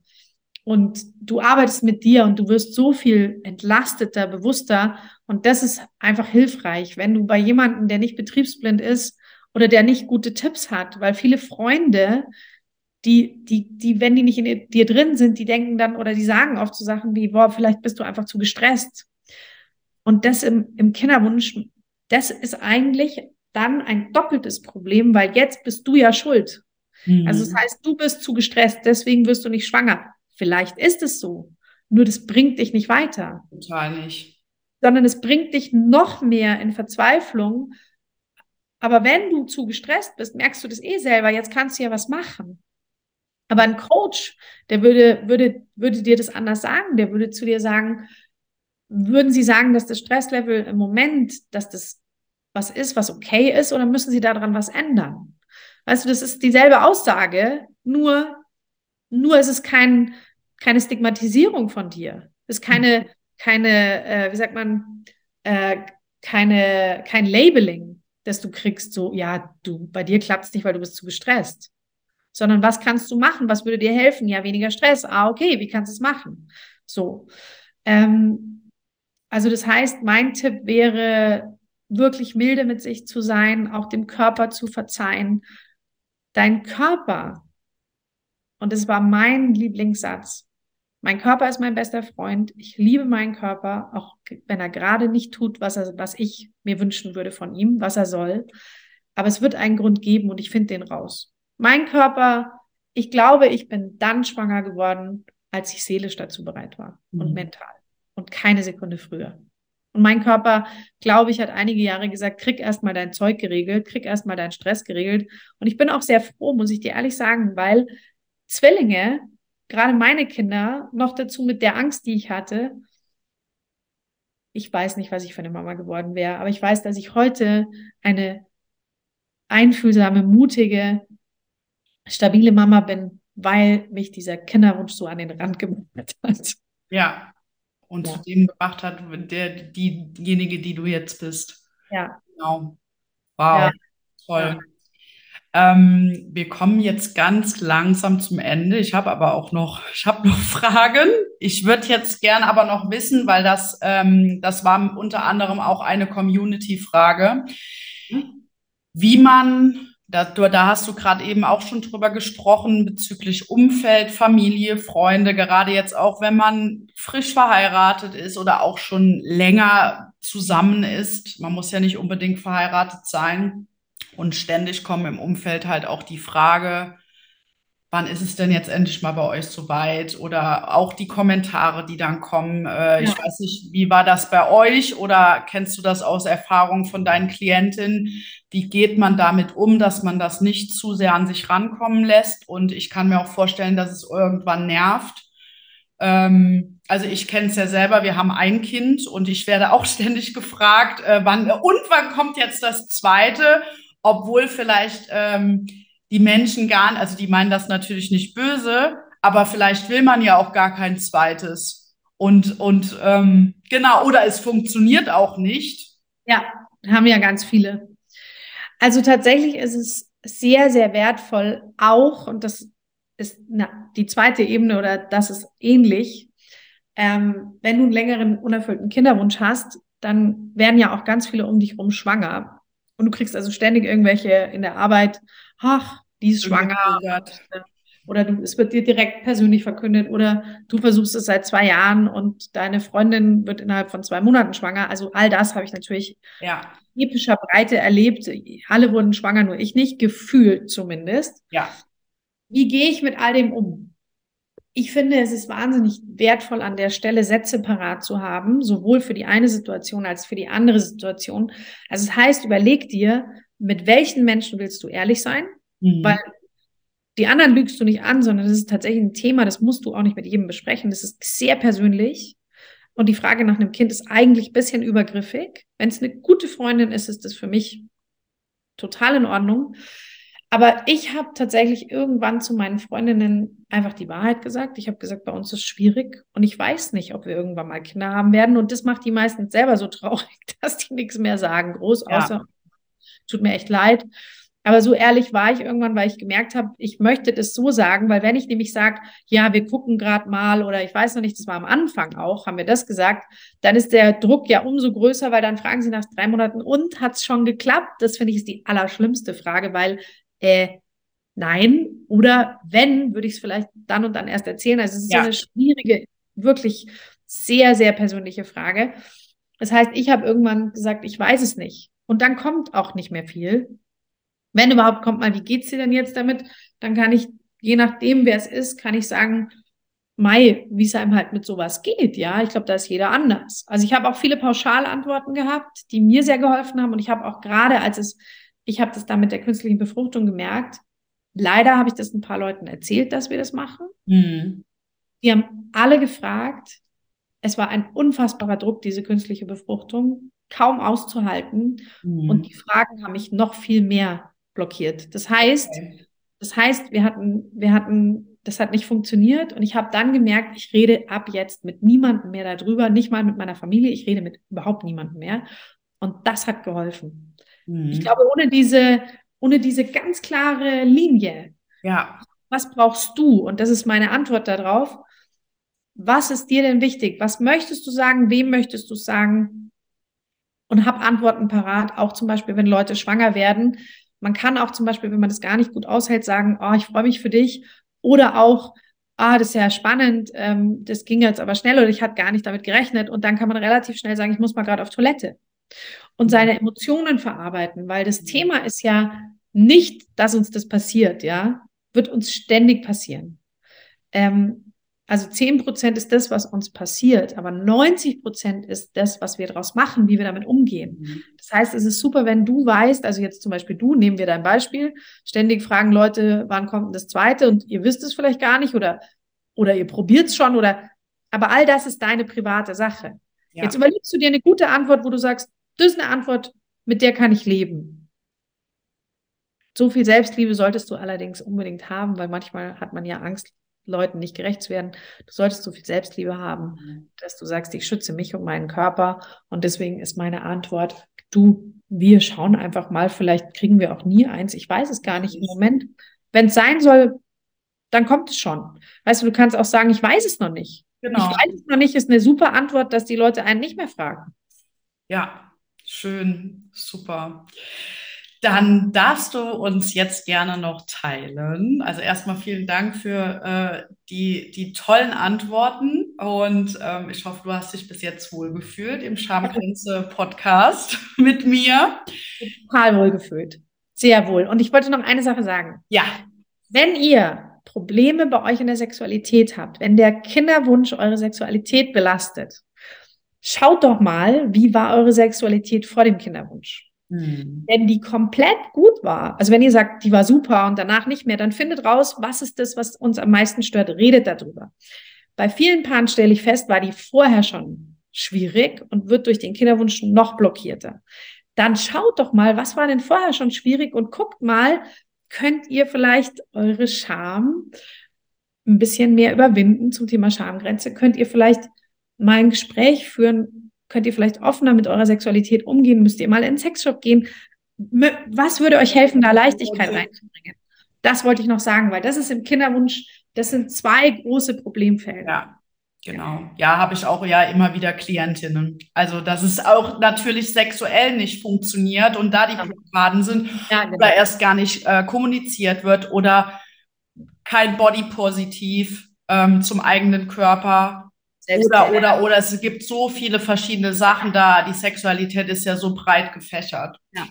Und du arbeitest mit dir und du wirst so viel entlasteter, bewusster. Und das ist einfach hilfreich, wenn du bei jemandem, der nicht betriebsblind ist oder der nicht gute Tipps hat, weil viele Freunde, die, die, die, wenn die nicht in dir drin sind, die denken dann oder die sagen oft so Sachen wie, boah, vielleicht bist du einfach zu gestresst. Und das im, im Kinderwunsch, das ist eigentlich dann ein doppeltes Problem, weil jetzt bist du ja schuld. Mhm. Also das heißt, du bist zu gestresst, deswegen wirst du nicht schwanger. Vielleicht ist es so, nur das bringt dich nicht weiter. Total nicht. Sondern es bringt dich noch mehr in Verzweiflung. Aber wenn du zu gestresst bist, merkst du das eh selber, jetzt kannst du ja was machen. Aber ein Coach, der würde, würde, würde dir das anders sagen, der würde zu dir sagen, würden Sie sagen, dass das Stresslevel im Moment, dass das was ist, was okay ist, oder müssen Sie daran was ändern? Weißt du, das ist dieselbe Aussage, nur, nur ist es kein, keine Stigmatisierung von dir. Es ist keine, keine, äh, wie sagt man, äh, keine, kein Labeling, das du kriegst, so, ja, du, bei dir klappt es nicht, weil du bist zu gestresst. Sondern was kannst du machen? Was würde dir helfen? Ja, weniger Stress. Ah, okay, wie kannst du es machen? So. Ähm, also das heißt, mein Tipp wäre, wirklich milde mit sich zu sein, auch dem Körper zu verzeihen. Dein Körper, und es war mein Lieblingssatz, mein Körper ist mein bester Freund. Ich liebe meinen Körper, auch wenn er gerade nicht tut, was, er, was ich mir wünschen würde von ihm, was er soll. Aber es wird einen Grund geben und ich finde den raus. Mein Körper, ich glaube, ich bin dann schwanger geworden, als ich seelisch dazu bereit war mhm. und mental. Und keine Sekunde früher. Und mein Körper, glaube ich, hat einige Jahre gesagt, krieg erstmal dein Zeug geregelt, krieg erstmal deinen Stress geregelt. Und ich bin auch sehr froh, muss ich dir ehrlich sagen, weil Zwillinge, gerade meine Kinder, noch dazu mit der Angst, die ich hatte, ich weiß nicht, was ich für eine Mama geworden wäre, aber ich weiß, dass ich heute eine einfühlsame, mutige, stabile Mama bin, weil mich dieser Kinderwunsch so an den Rand gebracht hat. Ja, und ja. zu dem gemacht hat, der, diejenige, die du jetzt bist. Ja. Genau. Wow, ja. toll. Ähm, wir kommen jetzt ganz langsam zum Ende. Ich habe aber auch noch, ich habe noch Fragen. Ich würde jetzt gerne aber noch wissen, weil das, ähm, das war unter anderem auch eine Community-Frage, hm? wie man da, da hast du gerade eben auch schon drüber gesprochen bezüglich Umfeld, Familie, Freunde, gerade jetzt auch, wenn man frisch verheiratet ist oder auch schon länger zusammen ist. Man muss ja nicht unbedingt verheiratet sein. Und ständig kommen im Umfeld halt auch die Frage, wann ist es denn jetzt endlich mal bei euch soweit? Oder auch die Kommentare, die dann kommen. Äh, ja. Ich weiß nicht, wie war das bei euch oder kennst du das aus Erfahrung von deinen Klientinnen? Wie geht man damit um, dass man das nicht zu sehr an sich rankommen lässt? Und ich kann mir auch vorstellen, dass es irgendwann nervt. Ähm, also ich kenne es ja selber, wir haben ein Kind und ich werde auch ständig gefragt, äh, wann und wann kommt jetzt das zweite, obwohl vielleicht ähm, die Menschen gar nicht, also die meinen das natürlich nicht böse, aber vielleicht will man ja auch gar kein zweites. Und, und ähm, genau, oder es funktioniert auch nicht. Ja, haben ja ganz viele. Also tatsächlich ist es sehr, sehr wertvoll auch, und das ist na, die zweite Ebene oder das ist ähnlich, ähm, wenn du einen längeren unerfüllten Kinderwunsch hast, dann werden ja auch ganz viele um dich herum schwanger. Und du kriegst also ständig irgendwelche in der Arbeit, ach, die ist schwanger. Oder du, es wird dir direkt persönlich verkündet oder du versuchst es seit zwei Jahren und deine Freundin wird innerhalb von zwei Monaten schwanger. Also all das habe ich natürlich ja. epischer Breite erlebt. Alle wurden schwanger, nur ich nicht, gefühlt zumindest. Ja. Wie gehe ich mit all dem um? Ich finde, es ist wahnsinnig wertvoll, an der Stelle Sätze parat zu haben, sowohl für die eine Situation als für die andere Situation. Also es das heißt, überleg dir, mit welchen Menschen willst du ehrlich sein? Mhm. Weil die anderen lügst du nicht an, sondern das ist tatsächlich ein Thema, das musst du auch nicht mit jedem besprechen. Das ist sehr persönlich. Und die Frage nach einem Kind ist eigentlich ein bisschen übergriffig. Wenn es eine gute Freundin ist, ist das für mich total in Ordnung. Aber ich habe tatsächlich irgendwann zu meinen Freundinnen einfach die Wahrheit gesagt. Ich habe gesagt, bei uns ist es schwierig und ich weiß nicht, ob wir irgendwann mal Kinder haben werden. Und das macht die meistens selber so traurig, dass die nichts mehr sagen. Groß, außer, ja. Tut mir echt leid. Aber so ehrlich war ich irgendwann, weil ich gemerkt habe, ich möchte das so sagen, weil wenn ich nämlich sage, ja, wir gucken gerade mal oder ich weiß noch nicht, das war am Anfang auch, haben wir das gesagt, dann ist der Druck ja umso größer, weil dann fragen sie nach drei Monaten und hat es schon geklappt? Das finde ich ist die allerschlimmste Frage, weil äh, nein oder wenn, würde ich es vielleicht dann und dann erst erzählen. Also es ist ja. so eine schwierige, wirklich sehr, sehr persönliche Frage. Das heißt, ich habe irgendwann gesagt, ich weiß es nicht. Und dann kommt auch nicht mehr viel. Wenn überhaupt kommt mal, wie geht's dir denn jetzt damit? Dann kann ich, je nachdem, wer es ist, kann ich sagen, Mai, wie es einem halt mit sowas geht, ja. Ich glaube, da ist jeder anders. Also ich habe auch viele Pauschalantworten gehabt, die mir sehr geholfen haben. Und ich habe auch gerade, als es, ich habe das da mit der künstlichen Befruchtung gemerkt, leider habe ich das ein paar Leuten erzählt, dass wir das machen. Mhm. Die haben alle gefragt. Es war ein unfassbarer Druck, diese künstliche Befruchtung, kaum auszuhalten. Mhm. Und die Fragen haben mich noch viel mehr blockiert. Das heißt, okay. das heißt, wir hatten, wir hatten, das hat nicht funktioniert und ich habe dann gemerkt, ich rede ab jetzt mit niemandem mehr darüber, nicht mal mit meiner Familie, ich rede mit überhaupt niemandem mehr. Und das hat geholfen. Mhm. Ich glaube, ohne diese, ohne diese ganz klare Linie, ja. was brauchst du? Und das ist meine Antwort darauf. Was ist dir denn wichtig? Was möchtest du sagen? Wem möchtest du sagen? Und hab Antworten parat, auch zum Beispiel, wenn Leute schwanger werden. Man kann auch zum Beispiel, wenn man das gar nicht gut aushält, sagen, oh, ich freue mich für dich. Oder auch, ah, das ist ja spannend, ähm, das ging jetzt aber schnell oder ich hatte gar nicht damit gerechnet. Und dann kann man relativ schnell sagen, ich muss mal gerade auf Toilette. Und seine Emotionen verarbeiten, weil das Thema ist ja nicht, dass uns das passiert, ja, wird uns ständig passieren. Ähm, also 10 Prozent ist das, was uns passiert, aber 90 Prozent ist das, was wir daraus machen, wie wir damit umgehen. Mhm. Das heißt, es ist super, wenn du weißt, also jetzt zum Beispiel du, nehmen wir dein Beispiel, ständig fragen Leute, wann kommt das zweite und ihr wisst es vielleicht gar nicht oder, oder ihr probiert es schon oder, aber all das ist deine private Sache. Ja. Jetzt überlegst du dir eine gute Antwort, wo du sagst, das ist eine Antwort, mit der kann ich leben. So viel Selbstliebe solltest du allerdings unbedingt haben, weil manchmal hat man ja Angst, Leuten nicht gerecht zu werden. Du solltest so viel Selbstliebe haben, mhm. dass du sagst, ich schütze mich und meinen Körper. Und deswegen ist meine Antwort, du, wir schauen einfach mal, vielleicht kriegen wir auch nie eins. Ich weiß es gar nicht im Moment. Wenn es sein soll, dann kommt es schon. Weißt du, du kannst auch sagen, ich weiß es noch nicht. Genau. Ich weiß es noch nicht, ist eine super Antwort, dass die Leute einen nicht mehr fragen. Ja, schön, super. Dann darfst du uns jetzt gerne noch teilen. Also erstmal vielen Dank für äh, die, die tollen Antworten und ähm, ich hoffe, du hast dich bis jetzt wohlgefühlt im Schamgrenze Podcast mit mir. Total wohlgefühlt. Sehr wohl. Und ich wollte noch eine Sache sagen. Ja. Wenn ihr Probleme bei euch in der Sexualität habt, wenn der Kinderwunsch eure Sexualität belastet, schaut doch mal, wie war eure Sexualität vor dem Kinderwunsch? Mhm. Wenn die komplett gut war, also wenn ihr sagt, die war super und danach nicht mehr, dann findet raus, was ist das, was uns am meisten stört, redet darüber. Bei vielen Paaren stelle ich fest, war die vorher schon schwierig und wird durch den Kinderwunsch noch blockierter. Dann schaut doch mal, was war denn vorher schon schwierig und guckt mal, könnt ihr vielleicht eure Scham ein bisschen mehr überwinden zum Thema Schamgrenze? Könnt ihr vielleicht mal ein Gespräch führen. Könnt ihr vielleicht offener mit eurer Sexualität umgehen? Müsst ihr mal in den Sexshop gehen? Was würde euch helfen, da Leichtigkeit reinzubringen? Das wollte ich noch sagen, weil das ist im Kinderwunsch, das sind zwei große Problemfelder. Ja. Genau. Ja, habe ich auch ja immer wieder Klientinnen. Also, dass es auch natürlich sexuell nicht funktioniert und da die Blockaden sind ja, genau. oder erst gar nicht äh, kommuniziert wird oder kein Body-Positiv ähm, zum eigenen Körper. Oder, oder, oder es gibt so viele verschiedene Sachen da. Die Sexualität ist ja so breit gefächert. Ja.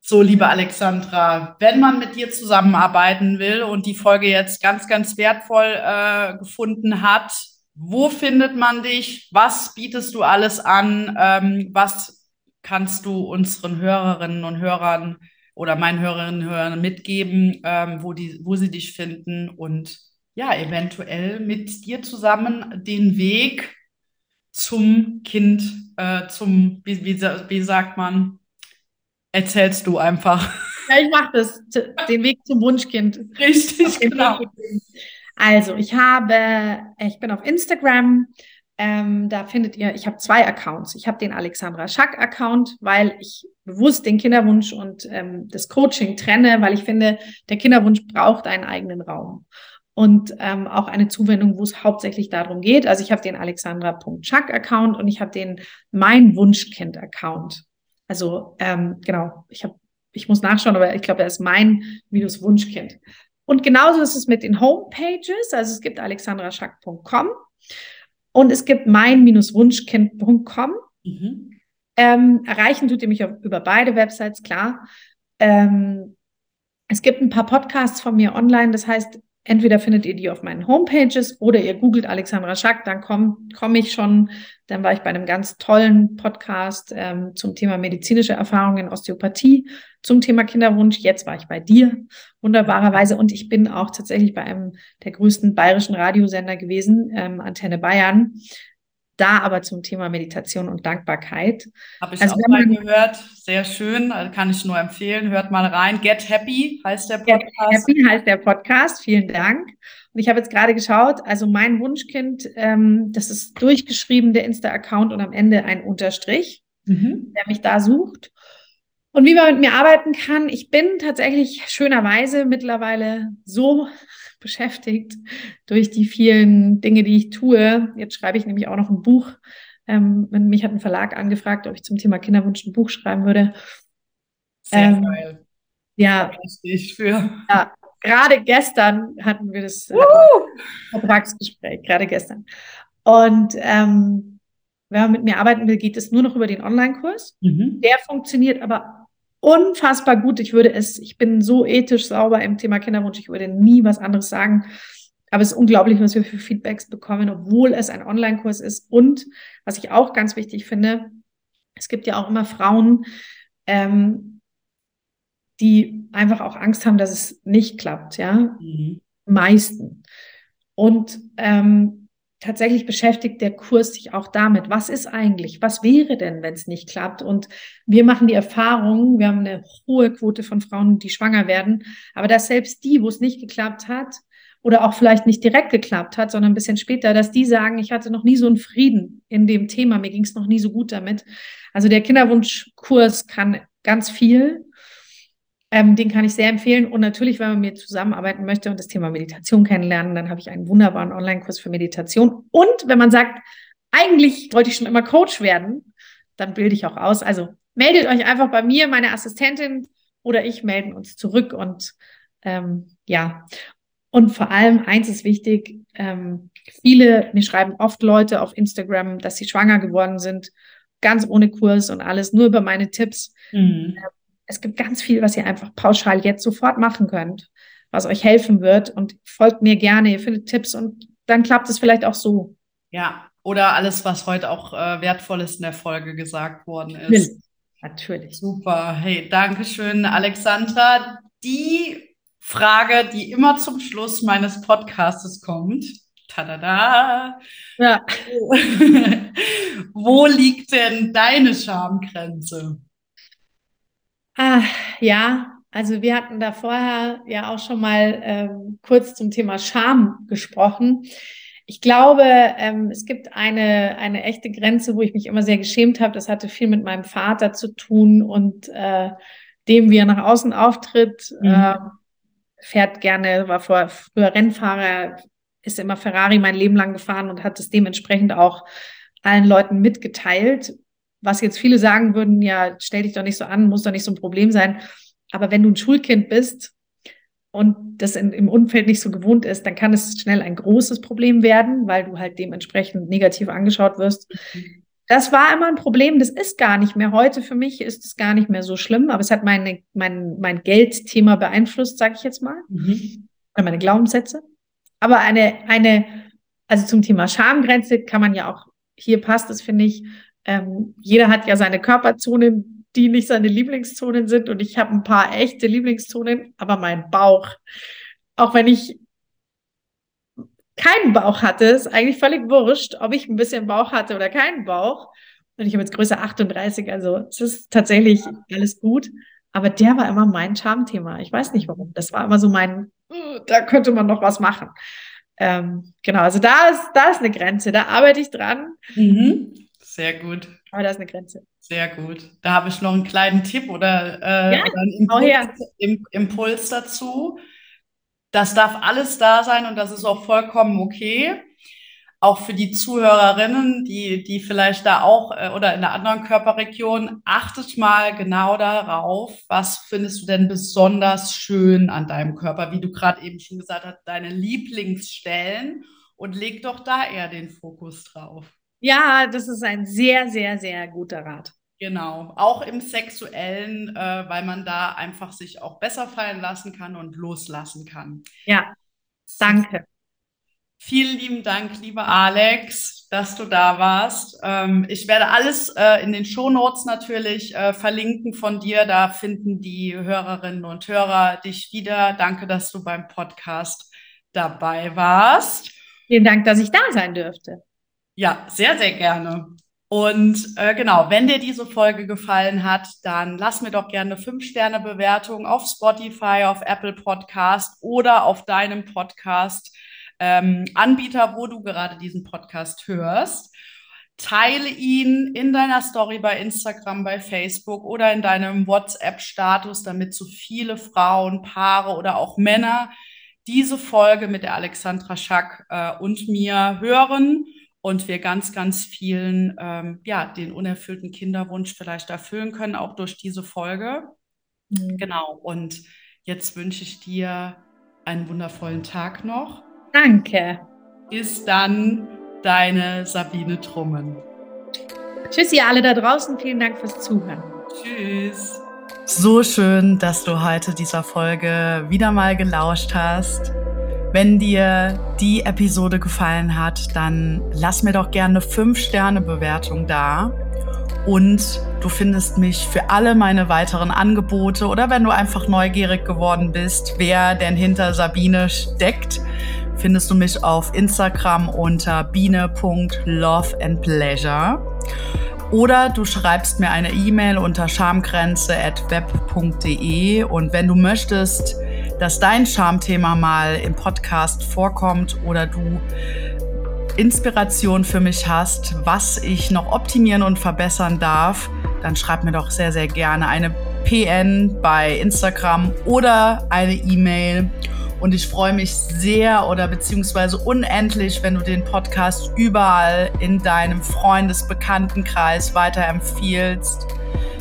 So, liebe Alexandra, wenn man mit dir zusammenarbeiten will und die Folge jetzt ganz, ganz wertvoll äh, gefunden hat, wo findet man dich? Was bietest du alles an? Ähm, was kannst du unseren Hörerinnen und Hörern oder meinen Hörerinnen und Hörern mitgeben, ähm, wo, die, wo sie dich finden und ja, eventuell mit dir zusammen den Weg zum Kind, äh, zum, wie, wie, wie sagt man, erzählst du einfach. Ja, ich mache das, den Weg zum Wunschkind. Richtig, genau. Also, ich habe, ich bin auf Instagram. Ähm, da findet ihr, ich habe zwei Accounts. Ich habe den Alexandra Schack-Account, weil ich bewusst den Kinderwunsch und ähm, das Coaching trenne, weil ich finde, der Kinderwunsch braucht einen eigenen Raum und ähm, auch eine Zuwendung, wo es hauptsächlich darum geht. Also ich habe den Alexandra.schack-Account und ich habe den Mein Wunschkind-Account. Also ähm, genau, ich habe, ich muss nachschauen, aber ich glaube, er ist mein minus Wunschkind. Und genauso ist es mit den Homepages. Also es gibt alexandraschack.com und es gibt mein-wunschkind.com. Mhm. Ähm, erreichen tut ihr mich über beide Websites, klar. Ähm, es gibt ein paar Podcasts von mir online. Das heißt, Entweder findet ihr die auf meinen Homepages oder ihr googelt Alexandra Schack, dann komme komm ich schon. Dann war ich bei einem ganz tollen Podcast ähm, zum Thema medizinische Erfahrungen in Osteopathie, zum Thema Kinderwunsch. Jetzt war ich bei dir, wunderbarerweise. Und ich bin auch tatsächlich bei einem der größten bayerischen Radiosender gewesen, ähm, Antenne Bayern. Da aber zum Thema Meditation und Dankbarkeit. Habe ich also, auch mal gehört. Sehr schön. Also kann ich nur empfehlen. Hört mal rein. Get Happy heißt der Podcast. Get Happy heißt der Podcast. Vielen Dank. Und ich habe jetzt gerade geschaut, also mein Wunschkind, ähm, das ist durchgeschrieben, der Insta-Account und am Ende ein Unterstrich, mhm. der mich da sucht. Und wie man mit mir arbeiten kann, ich bin tatsächlich schönerweise mittlerweile so beschäftigt durch die vielen Dinge, die ich tue. Jetzt schreibe ich nämlich auch noch ein Buch. Ähm, mich hat ein Verlag angefragt, ob ich zum Thema Kinderwunsch ein Buch schreiben würde. Sehr ähm, geil. Ja. Ich für. Ja, gerade gestern hatten wir das äh, Vertragsgespräch, gerade gestern. Und ähm, wenn man mit mir arbeiten will, geht es nur noch über den Online-Kurs. Mhm. Der funktioniert aber unfassbar gut. Ich würde es, ich bin so ethisch sauber im Thema Kinderwunsch, ich würde nie was anderes sagen. Aber es ist unglaublich, was wir für Feedbacks bekommen, obwohl es ein Online-Kurs ist. Und was ich auch ganz wichtig finde, es gibt ja auch immer Frauen, ähm, die einfach auch Angst haben, dass es nicht klappt, ja. Mhm. Meisten. Und ähm, tatsächlich beschäftigt der Kurs sich auch damit, was ist eigentlich, was wäre denn, wenn es nicht klappt? Und wir machen die Erfahrung, wir haben eine hohe Quote von Frauen, die schwanger werden, aber dass selbst die, wo es nicht geklappt hat, oder auch vielleicht nicht direkt geklappt hat, sondern ein bisschen später, dass die sagen, ich hatte noch nie so einen Frieden in dem Thema, mir ging es noch nie so gut damit. Also der Kinderwunschkurs kann ganz viel ähm, den kann ich sehr empfehlen. Und natürlich, wenn man mit mir zusammenarbeiten möchte und das Thema Meditation kennenlernen, dann habe ich einen wunderbaren Online-Kurs für Meditation. Und wenn man sagt, eigentlich wollte ich schon immer Coach werden, dann bilde ich auch aus. Also meldet euch einfach bei mir, meine Assistentin oder ich melden uns zurück. Und ähm, ja, und vor allem eins ist wichtig, ähm, viele, mir schreiben oft Leute auf Instagram, dass sie schwanger geworden sind, ganz ohne Kurs und alles, nur über meine Tipps. Mhm. Es gibt ganz viel, was ihr einfach pauschal jetzt sofort machen könnt, was euch helfen wird. Und folgt mir gerne, ihr findet Tipps und dann klappt es vielleicht auch so. Ja, oder alles, was heute auch äh, wertvolles in der Folge gesagt worden ist. Natürlich. Super. Hey, danke schön, Alexandra. Die Frage, die immer zum Schluss meines Podcastes kommt. Tada! Ja. Wo liegt denn deine Schamgrenze? Ja, also wir hatten da vorher ja auch schon mal ähm, kurz zum Thema Scham gesprochen. Ich glaube, ähm, es gibt eine, eine echte Grenze, wo ich mich immer sehr geschämt habe. Das hatte viel mit meinem Vater zu tun und äh, dem, wie er nach außen auftritt. Mhm. Äh, fährt gerne, war vorher früher Rennfahrer, ist immer Ferrari mein Leben lang gefahren und hat es dementsprechend auch allen Leuten mitgeteilt. Was jetzt viele sagen würden, ja, stell dich doch nicht so an, muss doch nicht so ein Problem sein. Aber wenn du ein Schulkind bist und das in, im Umfeld nicht so gewohnt ist, dann kann es schnell ein großes Problem werden, weil du halt dementsprechend negativ angeschaut wirst. Das war immer ein Problem, das ist gar nicht mehr. Heute für mich ist es gar nicht mehr so schlimm, aber es hat meine, mein, mein Geldthema beeinflusst, sage ich jetzt mal. Mhm. Oder meine Glaubenssätze. Aber eine, eine, also zum Thema Schamgrenze kann man ja auch, hier passt es, finde ich, ähm, jeder hat ja seine Körperzonen, die nicht seine Lieblingszonen sind. Und ich habe ein paar echte Lieblingszonen, aber mein Bauch, auch wenn ich keinen Bauch hatte, ist eigentlich völlig wurscht, ob ich ein bisschen Bauch hatte oder keinen Bauch. Und ich habe jetzt Größe 38, also es ist tatsächlich alles gut. Aber der war immer mein Charmthema. Ich weiß nicht warum. Das war immer so mein, da könnte man noch was machen. Ähm, genau, also da ist, da ist eine Grenze, da arbeite ich dran. Mhm. Sehr gut. Aber da ist eine Grenze. Sehr gut. Da habe ich noch einen kleinen Tipp oder, äh, ja, oder einen Impuls, Impuls dazu. Das darf alles da sein und das ist auch vollkommen okay auch für die Zuhörerinnen, die, die vielleicht da auch äh, oder in einer anderen Körperregion, achtet mal genau darauf, was findest du denn besonders schön an deinem Körper, wie du gerade eben schon gesagt hast, deine Lieblingsstellen und leg doch da eher den Fokus drauf. Ja, das ist ein sehr, sehr, sehr guter Rat. Genau, auch im sexuellen, äh, weil man da einfach sich auch besser fallen lassen kann und loslassen kann. Ja, danke. Vielen lieben Dank, lieber Alex, dass du da warst. Ähm, ich werde alles äh, in den Shownotes natürlich äh, verlinken von dir. Da finden die Hörerinnen und Hörer dich wieder. Danke, dass du beim Podcast dabei warst. Vielen Dank, dass ich da sein dürfte. Ja, sehr, sehr gerne. Und äh, genau, wenn dir diese Folge gefallen hat, dann lass mir doch gerne eine 5-Sterne-Bewertung auf Spotify, auf Apple Podcast oder auf deinem Podcast ähm, Anbieter, wo du gerade diesen Podcast hörst. Teile ihn in deiner Story bei Instagram, bei Facebook oder in deinem WhatsApp-Status, damit so viele Frauen, Paare oder auch Männer diese Folge mit der Alexandra Schack äh, und mir hören und wir ganz, ganz vielen, ähm, ja, den unerfüllten Kinderwunsch vielleicht erfüllen können, auch durch diese Folge. Mhm. Genau. Und jetzt wünsche ich dir einen wundervollen Tag noch Danke. Bis dann, deine Sabine Trummen. Tschüss, ihr alle da draußen. Vielen Dank fürs Zuhören. Tschüss. So schön, dass du heute dieser Folge wieder mal gelauscht hast. Wenn dir die Episode gefallen hat, dann lass mir doch gerne eine 5-Sterne-Bewertung da. Und du findest mich für alle meine weiteren Angebote oder wenn du einfach neugierig geworden bist, wer denn hinter Sabine steckt, findest du mich auf Instagram unter biene.loveandpleasure. Oder du schreibst mir eine E-Mail unter schamgrenze.web.de und wenn du möchtest, dass dein Schamthema mal im Podcast vorkommt oder du Inspiration für mich hast, was ich noch optimieren und verbessern darf, dann schreib mir doch sehr, sehr gerne eine PN bei Instagram oder eine E-Mail. Und ich freue mich sehr oder beziehungsweise unendlich, wenn du den Podcast überall in deinem Freundesbekanntenkreis weiterempfiehlst,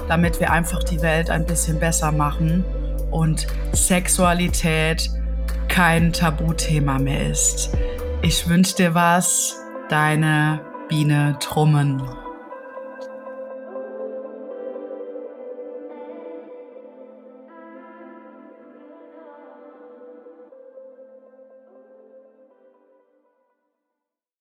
damit wir einfach die Welt ein bisschen besser machen und Sexualität kein Tabuthema mehr ist. Ich wünsche dir was, deine Biene Trummen.